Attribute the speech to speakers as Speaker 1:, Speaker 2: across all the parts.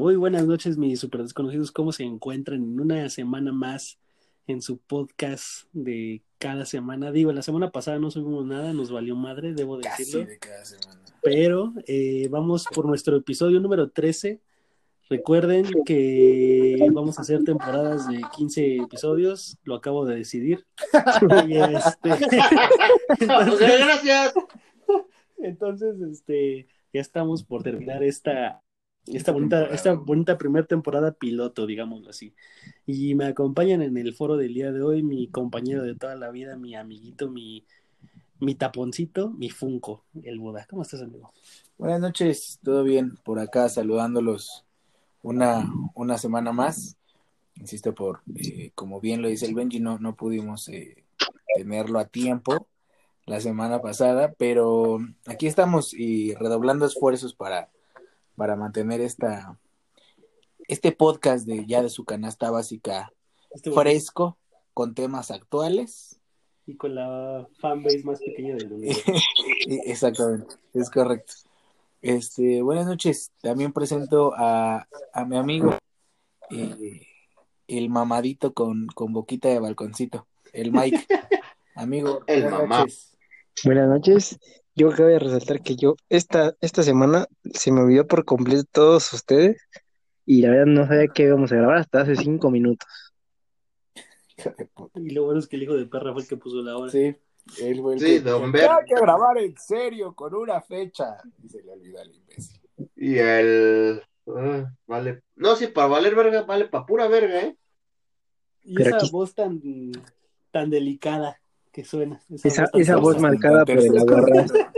Speaker 1: Muy buenas noches, mis super desconocidos. ¿Cómo se encuentran en una semana más en su podcast de cada semana? Digo, la semana pasada no subimos nada, nos valió madre, debo decirlo.
Speaker 2: Casi de cada semana.
Speaker 1: Pero eh, vamos por nuestro episodio número 13. Recuerden que vamos a hacer temporadas de 15 episodios, lo acabo de decidir. Y, este,
Speaker 3: gracias.
Speaker 1: Entonces, este, ya estamos por terminar esta, esta bonita, esta bonita primera temporada piloto, digámoslo así. Y me acompañan en el foro del día de hoy mi compañero de toda la vida, mi amiguito, mi, mi taponcito, mi Funko, el Buda. ¿Cómo estás, amigo?
Speaker 2: Buenas noches, todo bien por acá, saludándolos una, una semana más. Insisto, por eh, como bien lo dice el Benji, no, no pudimos eh, tenerlo a tiempo la semana pasada, pero aquí estamos y redoblando esfuerzos para, para mantener esta este podcast de ya de su canasta básica
Speaker 1: Este
Speaker 2: fresco con temas actuales.
Speaker 1: Y con la fanbase más pequeña del.
Speaker 2: E- Exactamente, es correcto. Este, buenas noches. También presento a, a mi amigo, eh, el mamadito con, con boquita de balconcito, el Mike. Amigo,
Speaker 3: El
Speaker 2: buenas
Speaker 3: mamá.
Speaker 2: noches.
Speaker 4: Buenas noches. Yo acabo de resaltar que yo esta, esta semana se me olvidó por completo todos ustedes y la verdad no sabía que íbamos a grabar hasta hace cinco minutos.
Speaker 1: Y lo bueno es que el hijo de perra fue el que puso la hora.
Speaker 2: Sí, él fue el
Speaker 3: Sí,
Speaker 2: que
Speaker 3: don.
Speaker 2: "Hay que grabar en serio con una fecha. Y se le olvidó al imbécil.
Speaker 3: Y el. ah, vale. No, sí, para valer verga, vale para pura verga, ¿eh?
Speaker 1: Y
Speaker 4: Pero
Speaker 1: esa
Speaker 4: aquí-
Speaker 1: voz tan, tan delicada que suena.
Speaker 4: Esa, voz marcada por el agarrar.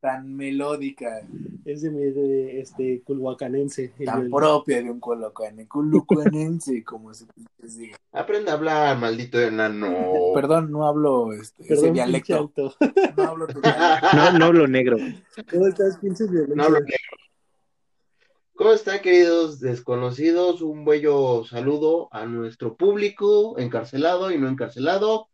Speaker 2: Tan melódica,
Speaker 1: Es de, mi- de este culhuacanense.
Speaker 2: tan propia de un colocuane, culucuanense, como se dice.
Speaker 3: Aprende a hablar, maldito enano.
Speaker 2: Perdón, no hablo este, ese
Speaker 1: Perdón,
Speaker 2: dialecto. No hablo tu dialecto.
Speaker 4: No, no hablo negro.
Speaker 1: ¿Cómo estás, pinche violencia?
Speaker 3: No hablo negro. ¿Cómo están, queridos desconocidos? Un bello saludo a nuestro público, encarcelado y no encarcelado.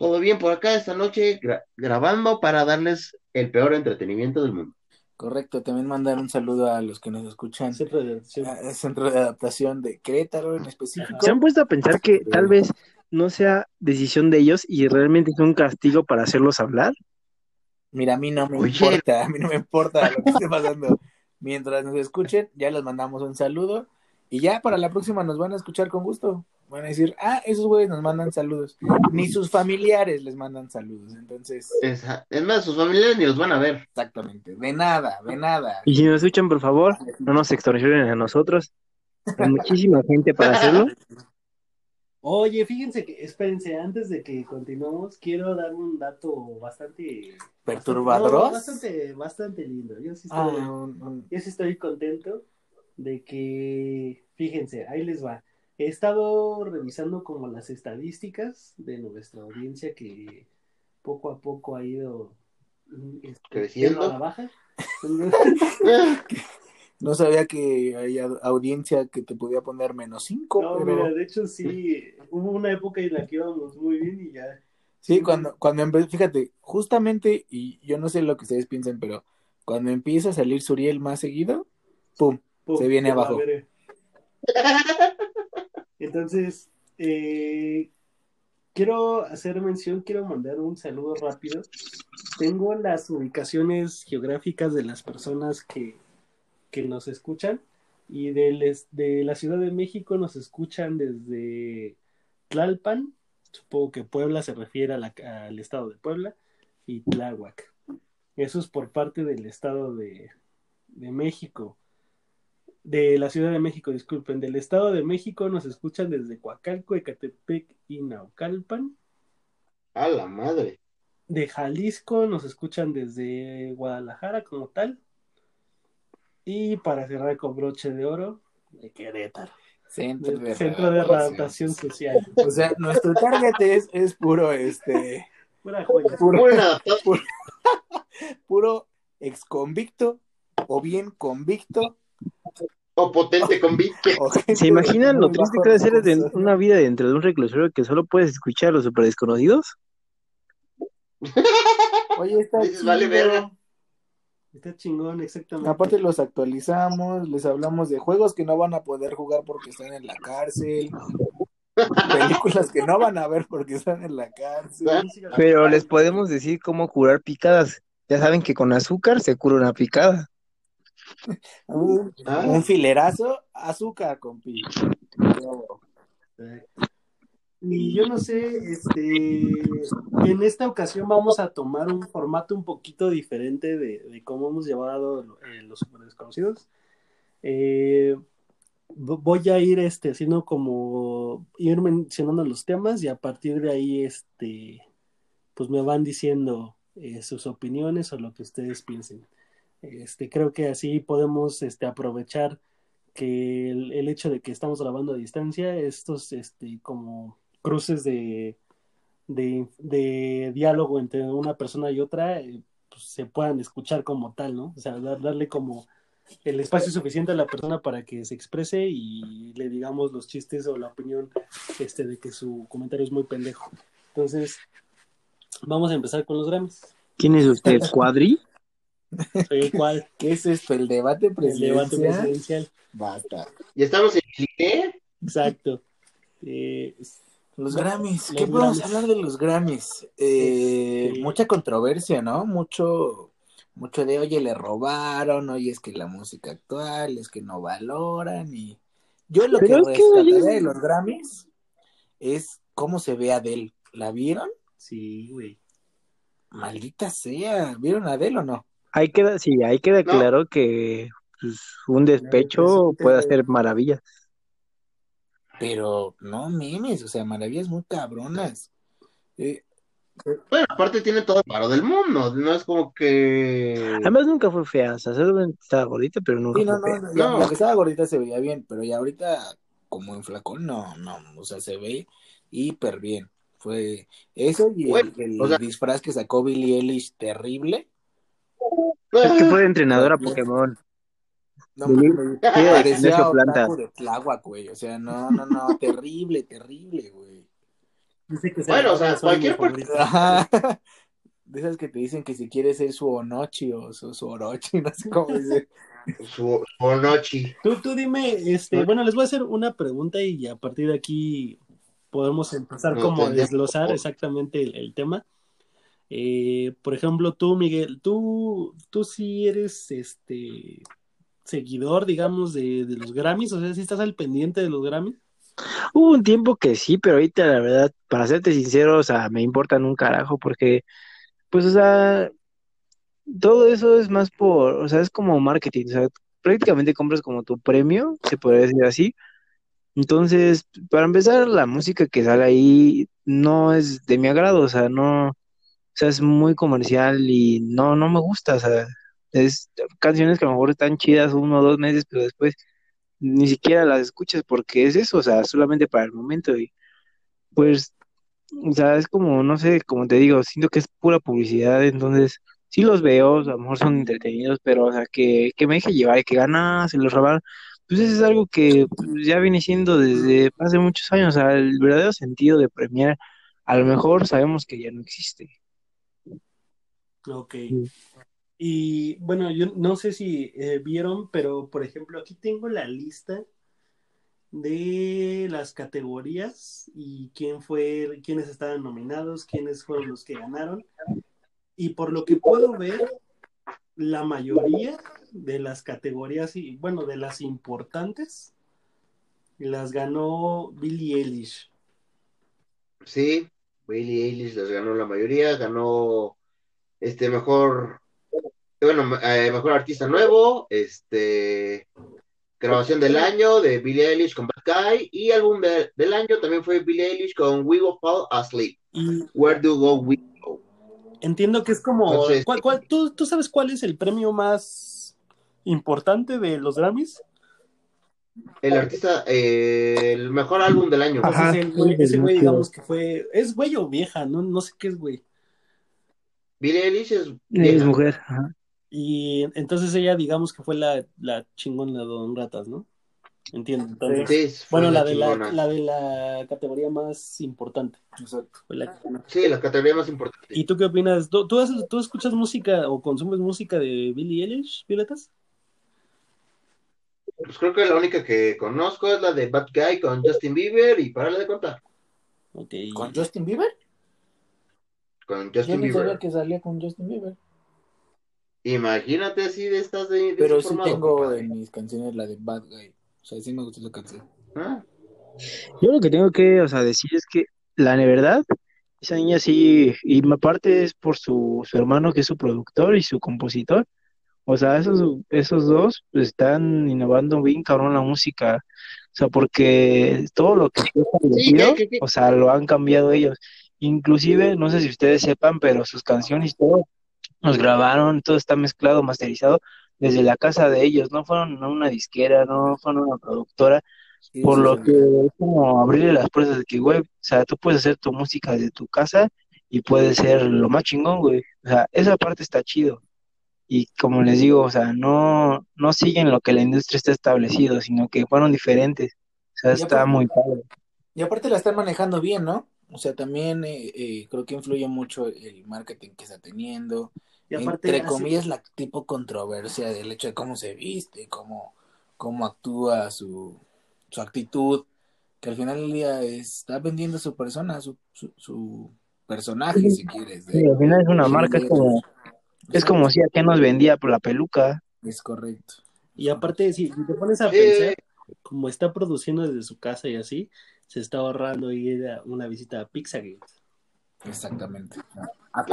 Speaker 3: Todo bien por acá esta noche, gra- grabando para darles el peor entretenimiento del mundo.
Speaker 2: Correcto, también mandar un saludo a los que nos escuchan
Speaker 1: Siempre de- siempre.
Speaker 2: al Centro de Adaptación de Querétaro en específico.
Speaker 4: ¿Se han puesto a pensar que tal vez no sea decisión de ellos y realmente es un castigo para hacerlos hablar?
Speaker 2: Mira, a mí no me
Speaker 3: Oye.
Speaker 2: importa, a mí no me importa lo que esté pasando. Mientras nos escuchen, ya les mandamos un saludo y ya para la próxima nos van a escuchar con gusto. Van a decir, ah, esos güeyes nos mandan saludos. Ni sus familiares les mandan saludos. Entonces,
Speaker 3: Esa- Es más, sus familiares ni los van a ver.
Speaker 2: exactamente, de nada, de nada.
Speaker 4: Y si nos escuchan, por favor, no nos extorsionen a nosotros. Hay muchísima gente para hacerlo.
Speaker 1: Oye, fíjense que, espérense, antes de que continuemos, quiero dar un dato bastante...
Speaker 2: ¿Perturbador?
Speaker 1: no, bastante, bastante lindo. Yo sí
Speaker 2: Ah,
Speaker 1: estoy,
Speaker 2: un-
Speaker 1: yo sí estoy contento de que, fíjense, ahí les va. He estado revisando como las estadísticas de nuestra audiencia que poco a poco ha ido mm, este,
Speaker 3: Creciendo.
Speaker 1: a la baja.
Speaker 2: No sabía que hay au- audiencia que te podía poner menos cinco,
Speaker 1: No,
Speaker 2: pero
Speaker 1: mira, de hecho sí, hubo una época en la que íbamos muy bien y ya.
Speaker 2: sí, cuando, cuando empe- fíjate, justamente, y yo no sé lo que ustedes piensen, pero cuando empieza a salir Suriel más seguido, pum,
Speaker 1: pum,
Speaker 2: Se viene abajo.
Speaker 1: Entonces, eh, quiero hacer mención, quiero mandar un saludo rápido. Tengo las ubicaciones geográficas de las personas que, que nos escuchan y de la Ciudad de México nos escuchan desde Tlalpan, supongo que Puebla se refiere al estado de Puebla, y Tláhuac. Eso es por parte del estado de, de México. De la Ciudad de México, disculpen. Del Estado de México nos escuchan desde Coacalco, Ecatepec y Naucalpan.
Speaker 3: A la madre.
Speaker 1: De Jalisco nos escuchan desde Guadalajara como tal. Y para cerrar con broche de oro, de Querétaro.
Speaker 2: centro de,
Speaker 1: Centro de Readaptación Social.
Speaker 2: O sea, nuestro target es, es puro, este,
Speaker 1: Pura joya.
Speaker 2: puro,
Speaker 3: adaptado.
Speaker 2: puro ex convicto o bien convicto.
Speaker 3: O potente
Speaker 2: o gente
Speaker 4: ¿Se imaginan lo triste que debe ser de una vida dentro de un reclusorio que solo puedes escuchar a los super desconocidos?
Speaker 2: Oye, está
Speaker 3: Dices, vale verga.
Speaker 1: Está chingón, exactamente.
Speaker 2: Aparte los actualizamos, les hablamos de juegos que no van a poder jugar porque están en la cárcel, películas que no van a ver porque están en la cárcel.
Speaker 4: Pero les podemos decir cómo curar picadas. Ya saben que con azúcar se cura una picada.
Speaker 2: Un,
Speaker 3: Ah.
Speaker 2: un filerazo, azúcar, compi.
Speaker 1: Y yo no sé, este, en esta ocasión vamos a tomar un formato un poquito diferente de, de cómo hemos llevado eh, los super desconocidos. Eh, vo- voy a ir este, haciendo como, ir mencionando los temas y a partir de ahí, este, pues me van diciendo eh, sus opiniones o lo que ustedes piensen. Este, creo que así podemos este, aprovechar que el, hecho de que estamos grabando a distancia, estos este, como cruces de, diálogo entre una persona y otra, eh, pues, se puedan escuchar como tal, ¿no? O sea, dar- darle como el espacio suficiente a la persona para que se exprese y le digamos los chistes o la opinión este, de que su comentario es muy pendejo. Entonces, vamos a empezar con los Grammys.
Speaker 4: ¿Quién es usted, Cuadri?
Speaker 2: ¿Qué es esto? ¿El debate
Speaker 1: el debate
Speaker 2: presidencial?
Speaker 1: presidencial.
Speaker 2: Basta.
Speaker 3: ¿Y estamos en Chile?
Speaker 1: Exacto. Eh,
Speaker 2: Los Grammys,
Speaker 1: los
Speaker 2: ¿qué podemos
Speaker 1: Grammys.
Speaker 2: hablar de los Grammys? Eh,
Speaker 1: Este-
Speaker 2: Mucha controversia, ¿no? Mucho, mucho de, oye, le robaron, oye, es que la música actual, es que no valoran y yo lo
Speaker 4: Pero
Speaker 2: que
Speaker 4: es que,
Speaker 2: de los Grammys es cómo se ve Adele. ¿La vieron?
Speaker 1: sí, güey.
Speaker 2: Maldita sea, ¿vieron a Adele o no?
Speaker 4: Ahí queda, sí, ahí queda
Speaker 3: No.
Speaker 4: claro que pues, un despecho puede hacer maravillas.
Speaker 2: Pero no memes, o sea, maravillas muy cabronas. Eh,
Speaker 3: Bueno, aparte tiene todo el paro del mundo, no es como que...
Speaker 4: Además nunca fue fea, o sea, estaba gordita, pero nunca
Speaker 2: Sí, no,
Speaker 4: fue
Speaker 2: no,
Speaker 4: fea.
Speaker 2: no,
Speaker 3: No.
Speaker 2: la que estaba gordita se veía bien, pero ya ahorita como en flacón, no, no, o sea, se ve hiper bien. Fue eso y el,
Speaker 3: Bueno,
Speaker 2: el
Speaker 3: o sea-
Speaker 2: disfraz que sacó Billie Eilish terrible.
Speaker 4: Es que fue entrenadora Pokémon.
Speaker 2: No
Speaker 4: Billie-
Speaker 2: mames,
Speaker 4: Ella de
Speaker 2: parecía otaku de Tláhuac, güey, o sea, no, no, no, terrible, terrible, güey.
Speaker 1: Dice que se
Speaker 3: Bueno, o sea, cualquier.
Speaker 2: Ajá. De esas que te dicen que si quieres ser su Onochi o su, su Orochi, no sé cómo dice.
Speaker 3: Su, su Onochi.
Speaker 1: Tú, tú dime, este, bueno, les voy a hacer una pregunta y a partir de aquí podemos empezar
Speaker 3: No,
Speaker 1: como a desglosar exactamente el, el tema. Eh, por ejemplo, tú, Miguel, tú, tú sí eres este seguidor, digamos, de, los Grammys, o sea, si estás al pendiente de los Grammys.
Speaker 4: Hubo un tiempo que sí, pero ahorita la verdad, para serte sincero, o sea, me importan un carajo porque, pues, o sea, todo eso es más por, o sea, es como marketing, o sea, prácticamente compras como tu premio, se podría decir así. Entonces, para empezar, la música que sale ahí no es de mi agrado, o sea, no, sea, es muy comercial y no, no me gusta, o sea, es canciones que a lo mejor están chidas uno o dos meses, pero después ni siquiera las escuchas porque es eso, o sea, solamente para el momento y pues, o sea, es como, no sé, como te digo, siento que es pura publicidad, entonces sí los veo, a lo mejor son entretenidos, pero, o sea, que, que me deje llevar y que gana, se los robaron, pues eso es algo que pues, ya viene siendo desde hace muchos años, o sea, el verdadero sentido de premiar, a lo mejor sabemos que ya no existe.
Speaker 1: Ok.
Speaker 4: Sí.
Speaker 1: Y bueno, yo no sé si eh, vieron, pero por ejemplo, aquí tengo la lista de las categorías y quién fue, quiénes estaban nominados, quiénes fueron los que ganaron. Y por lo que puedo ver, la mayoría de las categorías y bueno, de las importantes las ganó Billie Eilish.
Speaker 3: Sí, Billie Eilish les ganó la mayoría, ganó este mejor, bueno, eh, mejor artista nuevo, este grabación del año de Billie Eilish con Bad Guy y álbum de- del año también fue Billie Eilish con We Will Fall Asleep.
Speaker 1: Y
Speaker 3: Where do go we go?
Speaker 1: entiendo que es como,
Speaker 3: Entonces-
Speaker 1: ¿cuál- cuál- tú, ¿tú sabes cuál es el premio más importante de los Grammys?
Speaker 3: El artista, eh, el mejor álbum del año.
Speaker 1: Entonces,
Speaker 4: Ajá,
Speaker 1: el güey-
Speaker 4: sí,
Speaker 1: ese güey, digamos que fue, es güey o vieja, no, no sé qué es güey.
Speaker 3: Billie Eilish es
Speaker 4: mujer. ajá.
Speaker 1: Y entonces ella, digamos que fue la, la chingona de Don Ratas, ¿no? Entiendo. Entonces,
Speaker 3: Sí,
Speaker 1: bueno, la de la, la de la categoría más importante.
Speaker 2: Exacto.
Speaker 3: Sí, la categoría más importante.
Speaker 1: ¿Y tú qué opinas? ¿Tú, tú, has- tú escuchas música o consumes música de Billie Eilish, Violetas?
Speaker 3: Pues creo que la única que conozco es la de Bad Guy con Justin Bieber y para de contar.
Speaker 2: ¿Con Justin Bieber?
Speaker 3: Con
Speaker 2: Yo
Speaker 3: Justin
Speaker 2: no sabía
Speaker 3: Bieber.
Speaker 2: que salía con Justin Bieber.
Speaker 3: Imagínate si de estas de,
Speaker 2: Pero sí tengo
Speaker 3: compadre.
Speaker 2: en mis canciones la de Bad Guy. O sea, sí me gustó esa canción.
Speaker 3: ¿Ah?
Speaker 4: Yo lo que tengo que, o sea, decir es que la verdad, esa niña sí, y aparte es por su, su hermano que es su productor y su compositor. O sea, esos, esos dos pues, están innovando bien cabrón la música. O sea, porque todo lo que fue establecido,
Speaker 3: que- que-
Speaker 4: o sea, lo han cambiado ellos. Inclusive, no sé si ustedes sepan, pero sus canciones todo los grabaron, todo está mezclado, masterizado desde la casa de ellos. No fueron a una disquera, no fueron a una productora.
Speaker 2: Sí,
Speaker 4: Por
Speaker 2: sí,
Speaker 4: lo
Speaker 2: sí.
Speaker 4: que es como abrirle las puertas de que, güey, o sea, tú puedes hacer tu música desde tu casa y puede ser lo más chingón, güey. O sea, esa parte está chido. Y como les digo, o sea, no, no siguen lo que la industria está establecido, sino que fueron diferentes. O sea,
Speaker 2: Y
Speaker 4: está
Speaker 2: aparte-
Speaker 4: muy padre.
Speaker 2: Y aparte la están manejando bien, ¿no? O sea, también eh, eh, creo que influye mucho el marketing que está teniendo.
Speaker 1: Y aparte,
Speaker 2: Entre comillas, la tipo controversia del hecho de cómo se viste, cómo, cómo actúa, su, su actitud, que al final del día está vendiendo su persona, su, su, su personaje, si quieres. de-
Speaker 4: Sí, al final es una marca, es como, es como si a qué nos vendía por la peluca.
Speaker 2: Es correcto.
Speaker 1: Y aparte, si si te pones a pensar, como está produciendo desde su casa y así, se está ahorrando ir a una visita a Pizzagate.
Speaker 2: Exactamente. A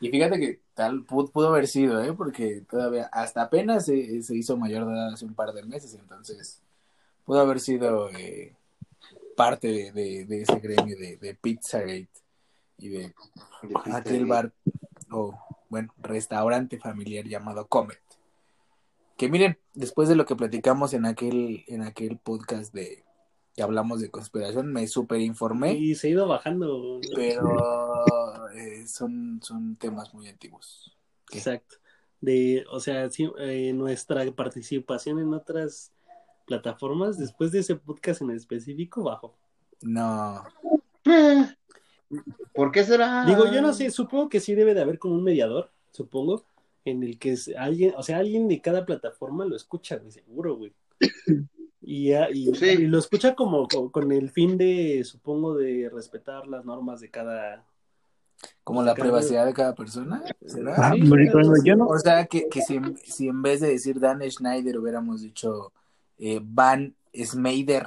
Speaker 2: Y fíjate que tal pudo, pudo haber sido, ¿eh? Porque todavía, hasta apenas se, se hizo mayor de edad hace un par de meses, entonces pudo haber sido eh, parte de, de- de ese gremio de, de Pizzagate y de
Speaker 3: De
Speaker 2: aquel bar o, bueno, restaurante familiar llamado Comet. Que miren, después de lo que platicamos en aquel, en aquel podcast de que hablamos de conspiración, me super informé,
Speaker 1: Y se ha ido bajando.
Speaker 2: pero eh, son, son temas muy antiguos. ¿Qué?
Speaker 1: Exacto. De, o sea, sí, eh, nuestra participación en otras plataformas, después de ese podcast en específico, bajó.
Speaker 2: No,
Speaker 3: ¿Por qué será?
Speaker 1: Digo, yo no sé, supongo que sí debe de haber como un mediador, supongo, en el que es alguien, o sea, alguien de cada plataforma lo escucha, güey, seguro, güey. Y, ya- y,
Speaker 3: Sí.
Speaker 1: y lo escucha como, co- con, el fin de, supongo, de respetar las normas de cada...
Speaker 2: como la
Speaker 1: Cada-
Speaker 2: privacidad de cada persona, ¿será?
Speaker 4: Ah,
Speaker 1: Sí,
Speaker 4: yo no,
Speaker 2: O sea, que, que si, en- si en vez de decir Dan Schneider hubiéramos dicho eh, Van Smeider.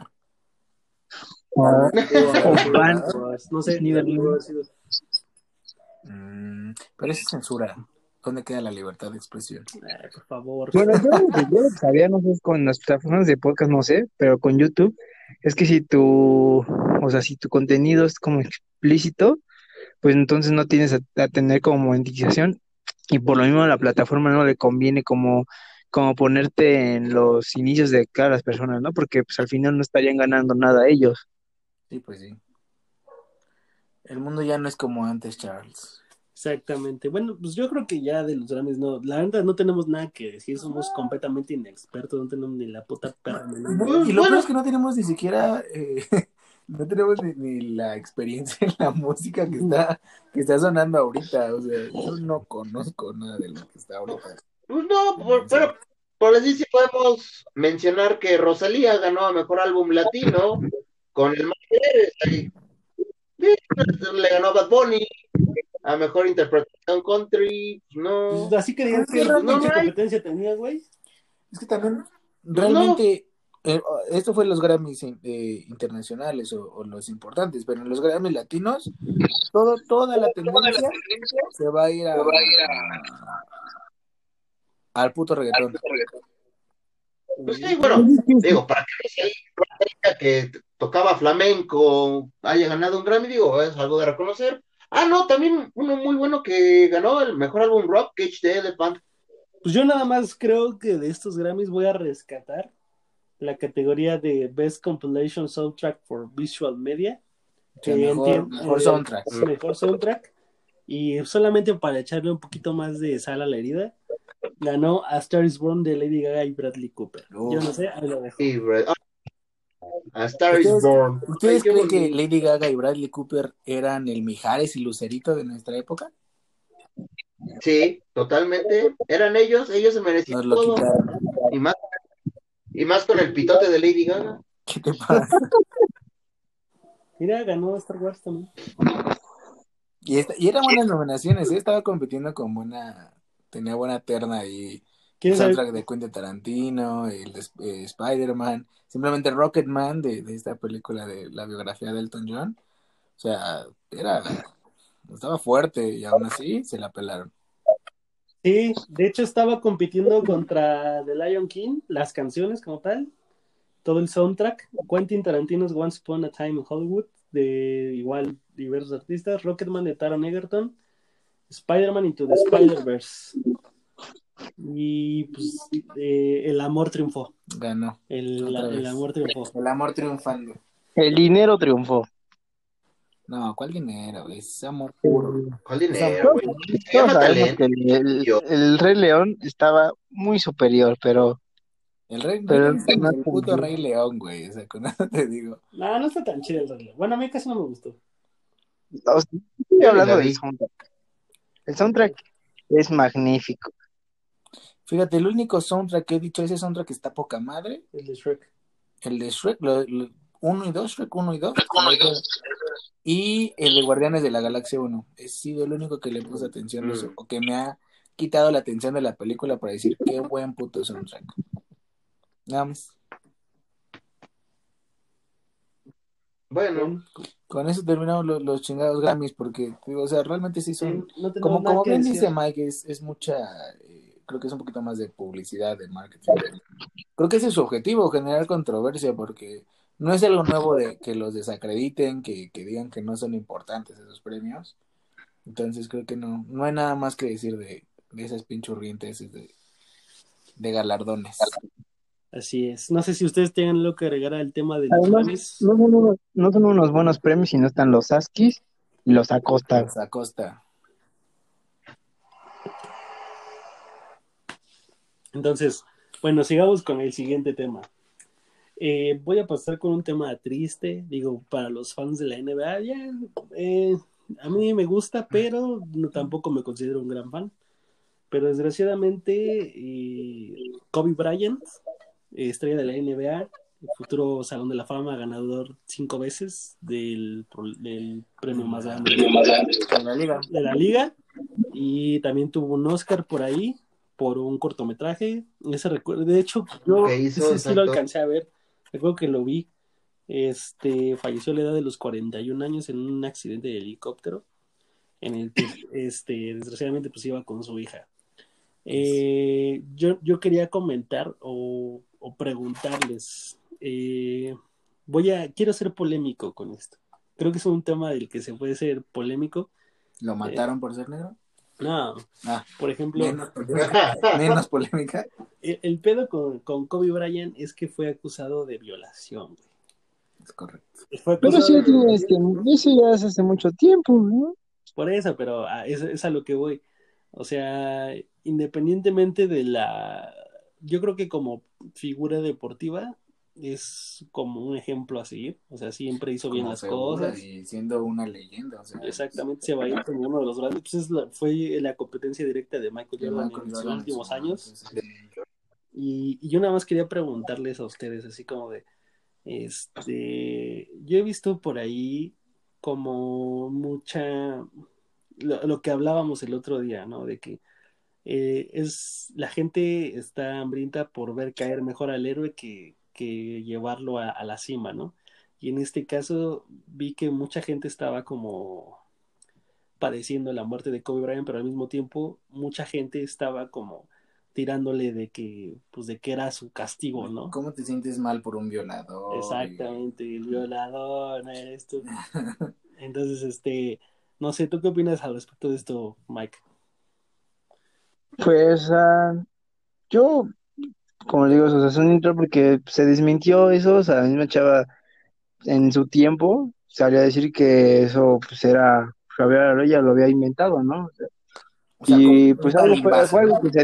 Speaker 4: o-
Speaker 1: o-
Speaker 4: van-
Speaker 1: no sé,
Speaker 4: Ni
Speaker 1: sido-
Speaker 2: Mm, pero eso es censura. ¿Dónde queda la libertad de expresión?
Speaker 1: Ay, por favor.
Speaker 4: Bueno, yo, yo lo que sabía, no sé, con las plataformas de podcast, no sé, pero con YouTube, es que si tu, o sea, si tu contenido es como explícito, pues entonces no tienes a, a tener como monetización y por lo mismo a la plataforma no le conviene como, como ponerte en los inicios de cada las personas, ¿no? Porque pues al final no estarían ganando nada ellos.
Speaker 2: Sí, pues sí. El mundo ya no es como antes, Charles.
Speaker 1: Exactamente. Bueno, pues yo creo que ya de los Grammys no, la verdad no tenemos nada que decir, somos completamente inexpertos, no tenemos ni la puta perra.
Speaker 2: Y lo
Speaker 3: Bueno.
Speaker 2: peor es que no tenemos ni siquiera, eh, no tenemos ni, ni la experiencia en la música que está, que está sonando ahorita. O sea, yo no conozco nada de lo que está ahorita.
Speaker 3: Pues no, por- pero por así sí podemos mencionar que Rosalía ganó a Mejor Álbum Latino con el Mayer, le ganó a Bad Bunny a Mejor Interpretación Country, no.
Speaker 1: Pues así que digas que
Speaker 3: No,
Speaker 1: no, competencia tenía, güey.
Speaker 2: Es que también realmente eh, esto fue los Grammys eh, internacionales o, o los importantes, pero en los Grammys latinos todo toda la tendencia se va a ir a, al puto reggaetón.
Speaker 3: Pues sí, bueno, digo, para que Rosalía, que tocaba flamenco haya ganado un Grammy, digo, es algo de reconocer. Ah, no, también uno muy bueno que ganó el mejor álbum rock, Cage the Elephant.
Speaker 1: Pues yo nada más creo que de estos Grammys voy a rescatar la categoría de Best Compilation Soundtrack for Visual Media. Que
Speaker 2: mejor,
Speaker 1: eh,
Speaker 2: soundtrack.
Speaker 1: Mejor soundtrack. Y solamente para echarle un poquito más de sal a la herida, ganó A Star is Born de Lady Gaga y Bradley Cooper.
Speaker 2: Uf.
Speaker 1: Yo no sé, ahí lo dejo.
Speaker 3: Sí, Brad- A Star is
Speaker 2: ¿Ustedes-
Speaker 3: Born.
Speaker 2: ¿Ustedes
Speaker 3: Ay,
Speaker 2: creen que. Lady Gaga y Bradley Cooper eran el Mijares y Lucerito de nuestra época?
Speaker 3: Sí, totalmente. Eran ellos, ellos se merecían
Speaker 2: Nos lo
Speaker 3: todo.
Speaker 2: quitaron.
Speaker 3: Y más, y más con el pitote de Lady Gaga.
Speaker 2: ¿Qué te pasa?
Speaker 1: Mira, ganó Star Wars también.
Speaker 2: Y, esta- y eran buenas nominaciones, ¿eh? estaba compitiendo con buena, tenía buena terna y
Speaker 1: ¿Quieres saber?
Speaker 2: soundtrack de Quentin Tarantino, el de eh, Spider-Man, simplemente Rocketman de, de esta película de la biografía de Elton John. O sea, era, estaba fuerte y aún así se la pelaron.
Speaker 1: Sí, de hecho estaba compitiendo contra The Lion King, las canciones como tal, todo el soundtrack, Quentin Tarantino's Once Upon a Time in Hollywood, de igual diversos artistas, Rocketman de Taron Egerton, Spider-Man Into the Spider-Verse. Y pues eh, el amor triunfó,
Speaker 2: Ganó.
Speaker 1: el,
Speaker 2: Otra
Speaker 1: el amor triunfó.
Speaker 2: El amor triunfando.
Speaker 4: El dinero triunfó.
Speaker 2: No, ¿cuál dinero? Es amor puro.
Speaker 3: ¿Cuál dinero, güey?
Speaker 4: El, el- el Rey León estaba muy superior, pero
Speaker 2: El rey,
Speaker 4: Pero
Speaker 2: no es
Speaker 4: no
Speaker 2: el puto rey león, güey. O sea, con eso te digo.
Speaker 1: No, no está tan chido el reloj. Bueno, a mí casi no me gustó.
Speaker 4: o sea, estoy
Speaker 3: la
Speaker 4: hablando del soundtrack. El soundtrack es magnífico.
Speaker 2: Fíjate, el único soundtrack que he dicho, ese soundtrack que está poca madre,
Speaker 1: El de Shrek.
Speaker 2: el de Shrek, lo, lo- uno y dos, Shrek 1 y 2. Y el de Guardianes de la Galaxia 1. He sido el único que le puse atención a eso,
Speaker 3: Mm.
Speaker 2: o que me ha quitado la atención de la película para decir qué buen puto soundtrack. Nada más.
Speaker 3: Bueno,
Speaker 2: Con eso terminamos los, los chingados Grammys, porque, digo, o sea, realmente sí son.
Speaker 1: No
Speaker 2: Como, como bien dice Mike, es, es mucha, creo que es un poquito más de publicidad, de marketing. Creo que ese es su objetivo, generar controversia, porque no es algo nuevo de que los desacrediten, que, que digan que no son importantes esos premios. Entonces creo que no, no hay nada más que decir de, de esas pinchurrientes de, de galardones.
Speaker 1: Así es. No sé si ustedes tengan algo que agregar al tema de los
Speaker 4: Además,
Speaker 1: Grammys.
Speaker 4: no son unos, no son unos buenos premios si no están los Askis y los Acosta.
Speaker 2: Pues, Acosta.
Speaker 1: Entonces, bueno, sigamos con el siguiente tema. Eh, voy a pasar con un tema triste, digo, para los fans de la NBA. Ya, eh, a mí me gusta, pero no, tampoco me considero un gran fan. Pero desgraciadamente, eh, Kobe Bryant, estrella de la NBA, futuro Salón de la Fama, ganador cinco veces del, del premio más grande
Speaker 2: De la liga.
Speaker 1: de la liga y también tuvo un Oscar por ahí por un cortometraje. Ese recuerdo, de hecho, yo ese sí lo alcancé a ver. Recuerdo que lo vi. Este falleció a la edad de los 41 años en un accidente de helicóptero en el que este desgraciadamente pues iba con su hija. Eh, yo, yo quería comentar o, o preguntarles. eh, voy a quiero ser polémico con esto. Creo que es un tema del que se puede ser polémico.
Speaker 2: ¿Lo mataron por ser negro?
Speaker 1: No,
Speaker 2: Ah,
Speaker 1: por ejemplo,
Speaker 2: menos polémica. Menos polémica.
Speaker 1: el, el pedo con, con Kobe Bryant es que fue acusado de violación. güey.
Speaker 2: Es correcto.
Speaker 1: Fue
Speaker 4: Pero sí,
Speaker 1: de-
Speaker 4: tiene este, eso ya es hace mucho tiempo, ¿no?
Speaker 1: Por eso, pero a- es, es a lo que voy. O sea, independientemente de la... Yo creo que como figura deportiva es como un ejemplo a seguir. O sea, siempre hizo bien las cosas.
Speaker 2: Y siendo una leyenda. O sea,
Speaker 1: Exactamente, se va a ir como uno de los grandes. Pues es la- fue la competencia directa de Michael Jordan en
Speaker 2: Jordan,
Speaker 1: últimos años.
Speaker 2: sí.
Speaker 1: Y, y yo nada más quería preguntarles a ustedes, así como de, este, yo he visto por ahí como mucha, lo, lo que hablábamos el otro día, ¿no? De que eh, es, la gente está hambrienta por ver caer mejor al héroe que, que llevarlo a, a la cima, ¿no? Y en este caso vi que mucha gente estaba como padeciendo la muerte de Kobe Bryant, pero al mismo tiempo mucha gente estaba como tirándole de que, pues de que era su castigo, ¿no?
Speaker 2: ¿Cómo te sientes mal por un violador?
Speaker 1: Exactamente, el violador, no eres tú. Entonces, este, no sé, ¿tú qué opinas al respecto de esto, Mike?
Speaker 4: Pues ah, yo, como digo, o sea, es un intro porque se desmintió eso, o sea, la misma chava en su tiempo salió a decir que eso pues era, Javier ella lo había inventado, ¿no? O sea,
Speaker 2: O sea,
Speaker 4: y pues algo fue, fue algo que se,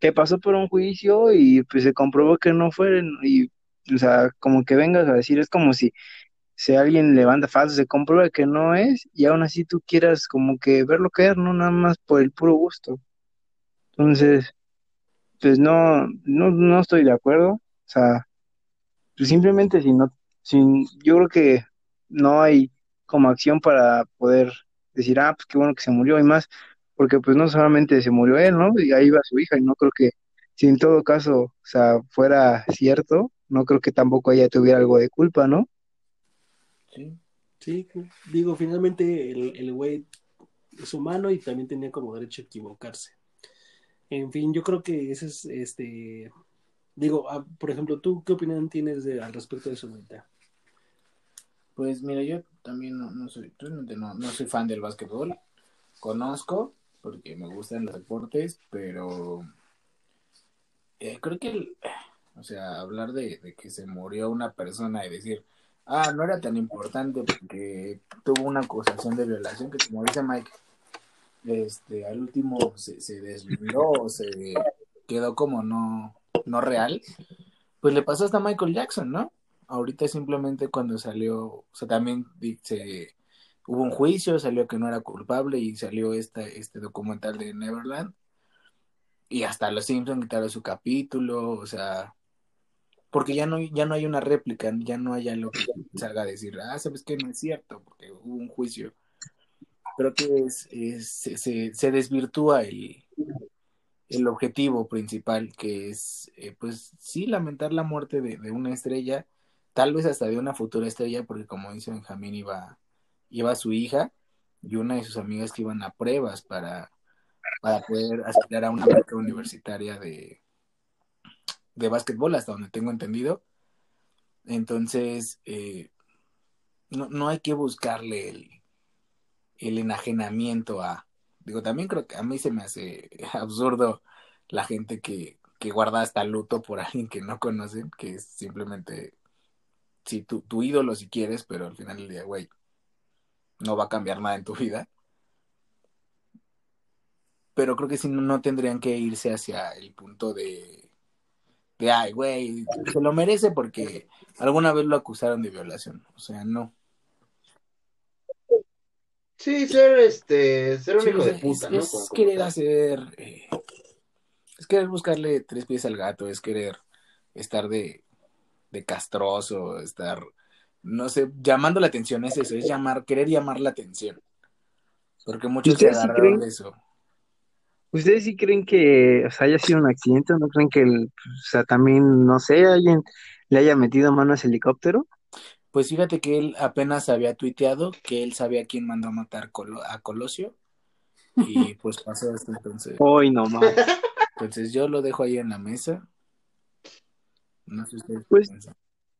Speaker 4: que pasó por un juicio y pues se comprobó que no fue, y, o sea, como que vengas a decir, es como si, si alguien levanta falso, se comprueba que no es, y aún así tú quieras como que verlo caer, no nada más por el puro gusto. Entonces, pues no, no, no estoy de acuerdo, o sea, pues simplemente si no, sin, yo creo que no hay como acción para poder decir, ah, pues qué bueno que se murió y más, porque pues no solamente se murió él, ¿no? Y ahí va su hija y no creo que si en todo caso, o sea, fuera cierto, no creo que tampoco ella tuviera algo de culpa, ¿no?
Speaker 2: Sí.
Speaker 1: Sí, digo, finalmente el, el güey es humano y también tenía como derecho a equivocarse. En fin, yo creo que ese es, este, digo, ah, por ejemplo, ¿tú qué opinión tienes de, al respecto de eso, ahorita?
Speaker 2: Pues mira, yo también no, no soy, no, no soy fan del básquetbol. Conozco, porque me gustan los deportes, pero eh, creo que, el- o sea, hablar de, de que se murió una persona y decir, ah, no era tan importante porque tuvo una acusación de violación que, como dice Mike, este, al último se, se deslindó, se quedó como no, no real, pues le pasó hasta Michael Jackson, ¿no? Ahorita simplemente cuando salió, o sea, también se, hubo un juicio, salió que no era culpable y salió esta, este documental de Neverland. Y hasta los Simpsons quitaron su capítulo, o sea, porque ya no, ya no hay una réplica, ya no hay algo que salga a decir, ah, sabes que no es cierto, porque hubo un juicio. Creo que es, se, se, desvirtúa el, el objetivo principal, que es, eh, pues sí, lamentar la muerte de, de una estrella, tal vez hasta de una futura estrella, porque como dice Benjamín, iba, iba su hija y una de sus amigas que iban a pruebas para, para poder aspirar a una beca universitaria de, de básquetbol, hasta donde tengo entendido. Entonces, eh, no, no hay que buscarle el, el enajenamiento a... Digo, también creo que a mí se me hace absurdo la gente que, que guarda hasta luto por alguien que no conocen, que es simplemente, sí, tu, tu ídolo si quieres, pero al final del día, güey, no va a cambiar nada en tu vida. Pero creo que si no, no tendrían que irse hacia el punto de, de ay, güey, se lo merece porque alguna vez lo acusaron de violación. O sea, no.
Speaker 3: Sí, ser este, ser un
Speaker 2: Sí,
Speaker 3: hijo de puta,
Speaker 2: es,
Speaker 3: ¿no?
Speaker 2: es
Speaker 3: Como- como
Speaker 2: querer
Speaker 3: tal.
Speaker 2: hacer, eh, es querer buscarle tres pies al gato, es querer estar de, de castroso, estar, no sé, llamando la atención, es eso, es llamar, querer llamar la atención. Porque muchos se
Speaker 4: ¿Ustedes sí
Speaker 2: agarraron
Speaker 4: creen?
Speaker 2: de eso.
Speaker 4: ¿Ustedes sí creen que o sea, haya sido un accidente? ¿No creen que, el, o sea, también, no sé, alguien le haya metido mano a ese helicóptero?
Speaker 2: Pues fíjate que él apenas había tuiteado que él sabía quién mandó a matar Colo- a Colosio y pues pasó esto entonces.
Speaker 4: Hoy no más.
Speaker 2: Entonces yo lo dejo ahí en la mesa. No sé ustedes qué
Speaker 4: Pues,
Speaker 2: piensan.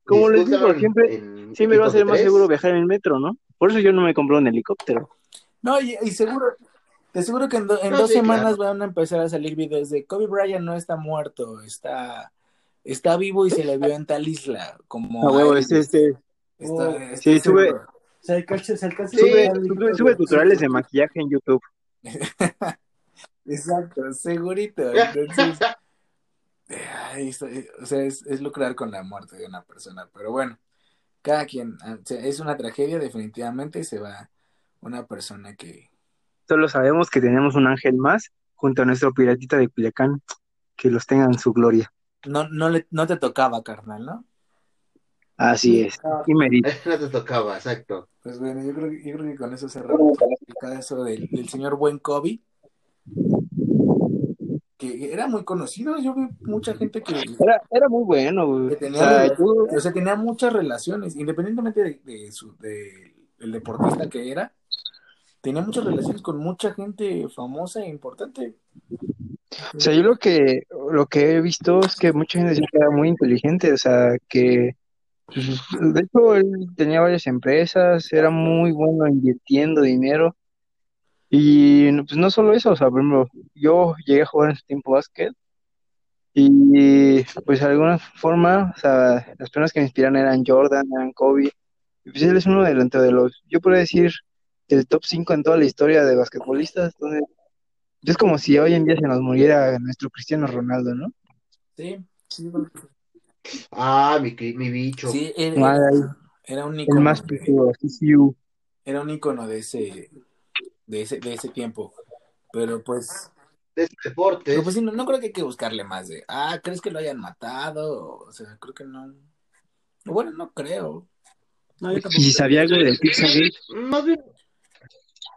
Speaker 4: Como les digo, siempre,
Speaker 3: en
Speaker 4: siempre va a ser más seguro viajar en el metro, ¿no? Por eso yo no me compré un helicóptero.
Speaker 2: No, y, y seguro, te seguro que en, do- en
Speaker 3: No,
Speaker 2: dos
Speaker 3: sí,
Speaker 2: semanas
Speaker 3: claro.
Speaker 2: van a empezar a salir videos de Kobe Bryant no está muerto, está, está vivo y se le vio en tal isla, como
Speaker 4: A huevo,
Speaker 2: a
Speaker 4: este,
Speaker 2: Está-
Speaker 1: Oh,
Speaker 4: sí, sube-
Speaker 2: seguro.
Speaker 1: Se alcanza, se alcanza
Speaker 3: Sí,
Speaker 1: a
Speaker 4: sube, tutoriales de maquillaje en YouTube.
Speaker 2: Exacto, segurito. Entonces, ay, esto- o sea, es, es lucrar con la muerte de una persona. Pero bueno, cada quien, ah, o sea, es una tragedia, definitivamente se va una persona que,
Speaker 4: Solo sabemos que tenemos un ángel más junto a nuestro piratita de Culiacán. Que los tengan en su gloria.
Speaker 2: no, no, le, no te tocaba, carnal, ¿no?
Speaker 4: Así es. Y merito.
Speaker 3: No te tocaba, exacto.
Speaker 2: Pues bueno, yo creo, que- yo creo que con eso cerramos el caso del, del señor Buen Kobe, que era muy conocido. Yo vi mucha gente que,
Speaker 4: Era, era muy bueno, güey.
Speaker 2: que
Speaker 4: O
Speaker 2: tenía,
Speaker 4: sea,
Speaker 2: rela-
Speaker 4: yo-
Speaker 2: o sea, tenía muchas relaciones, independientemente de, de su, de el deportista que era, tenía muchas relaciones con mucha gente famosa e importante.
Speaker 4: O sea, yo lo que, lo que he visto es que mucha gente decía que era muy inteligente, o sea, que, de hecho, él tenía varias empresas, era muy bueno invirtiendo dinero, y pues no solo eso, o sea, por ejemplo, yo llegué a jugar en su tiempo básquet, y pues de alguna forma, o sea, las personas que me inspiran eran Jordan, eran Kobe, y pues él es uno de, dentro de los, yo podría decir, el top 5 en toda la historia de basquetbolistas, entonces, Es como si hoy en día se nos muriera nuestro Cristiano Ronaldo, ¿no?
Speaker 2: Sí, sí, sí.
Speaker 3: Ah, mi, cri- mi bicho.
Speaker 2: Sí, era,
Speaker 4: Ay,
Speaker 2: era un
Speaker 4: El
Speaker 2: icono,
Speaker 4: más
Speaker 2: de-
Speaker 4: CCU.
Speaker 2: era un icono de ese, de ese, de ese tiempo. Pero pues,
Speaker 3: De este deporte.
Speaker 2: pero pues sí, no, no creo que hay que buscarle más de, ah, ¿crees que lo hayan matado? O sea, creo que no. Bueno, no creo.
Speaker 1: No, yo
Speaker 4: Y
Speaker 1: tampoco.
Speaker 4: si sabía algo del Pizzagate,
Speaker 3: Más bien,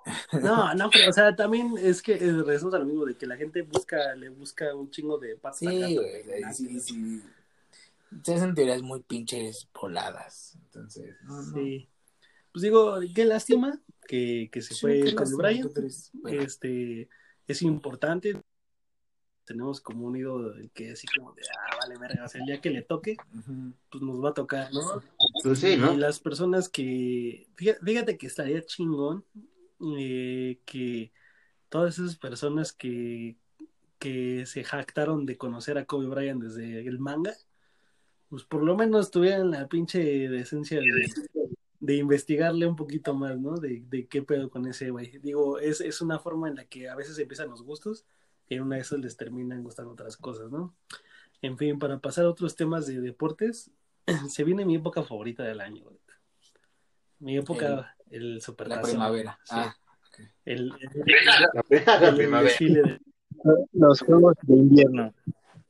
Speaker 1: No, no, pero, o sea, también es que eh, regresamos a lo mismo, de que la gente busca, le busca un chingo de patas
Speaker 2: Sí,
Speaker 1: acá,
Speaker 2: güey, sí, sí. Se hacen teorías muy pinches voladas. Entonces, no, no.
Speaker 1: Sí. Pues digo, qué lástima que, que se
Speaker 2: Sí,
Speaker 1: fue Kobe Bryant. Este, es importante. Tenemos como un ídolo que así como de, ah, vale, verga, o sea, el día que le toque, pues nos va a tocar, ¿no?
Speaker 3: pues sí, ¿no?
Speaker 1: Y las personas que, fíjate, fíjate que estaría chingón eh, que todas esas personas que, que se jactaron de conocer a Kobe Bryant desde el manga, pues por lo menos tuvieran la pinche decencia de, de investigarle un poquito más, ¿no? De, de qué pedo con ese güey. Digo, es, es una forma en la que a veces empiezan los gustos y en una de esas les terminan gustando otras cosas, ¿no? En fin, para pasar a otros temas de deportes, se viene mi época favorita del año. güey. Mi época, el, super
Speaker 2: La primavera.
Speaker 1: Sí.
Speaker 2: Ah,
Speaker 1: El, el-
Speaker 3: La, la
Speaker 1: el
Speaker 3: primavera.
Speaker 1: desfile de-
Speaker 4: los juegos de invierno.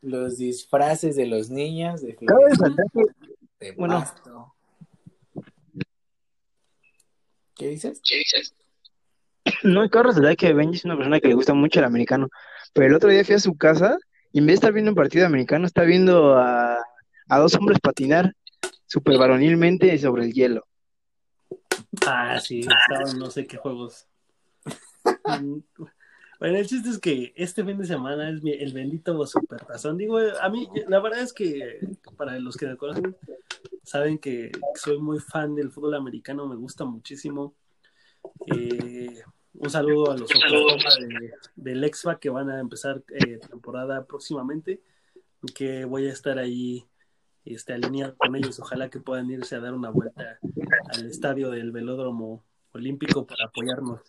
Speaker 2: Los disfraces de los niños de de
Speaker 4: bueno.
Speaker 2: pasto. ¿Qué dices?
Speaker 4: No, cabe resaltar que Benji es una persona que le gusta mucho el americano. Pero el otro día fui a su casa y en vez de estar viendo un partido americano, está viendo a, a dos hombres patinar super varonilmente sobre el hielo.
Speaker 1: Ah, sí, estaban no sé qué juegos. Bueno, el chiste es que este fin de semana es mi- el bendito supertazón. Digo, a mí, la verdad es que para los que me conocen, saben que soy muy fan del fútbol americano, me gusta muchísimo. Eh, un saludo a los Oklahoma de, del Exfa que van a empezar eh, temporada próximamente, que voy a estar ahí este, alineado con ellos. Ojalá que puedan irse a dar una vuelta al estadio del Velódromo Olímpico para apoyarnos.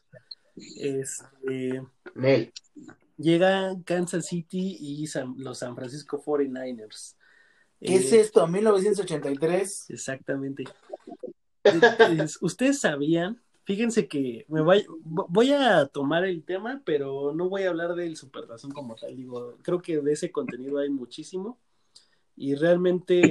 Speaker 1: Este,
Speaker 3: Nel.
Speaker 1: llega Kansas City y San- los San Francisco 49ers.
Speaker 2: ¿Qué es
Speaker 1: Eh,
Speaker 2: esto? ¿1983?
Speaker 1: Exactamente. Es- Ustedes sabían, fíjense que me voy, voy a tomar el tema, pero no voy a hablar del supertazón como tal. Digo, creo que de ese contenido hay muchísimo y realmente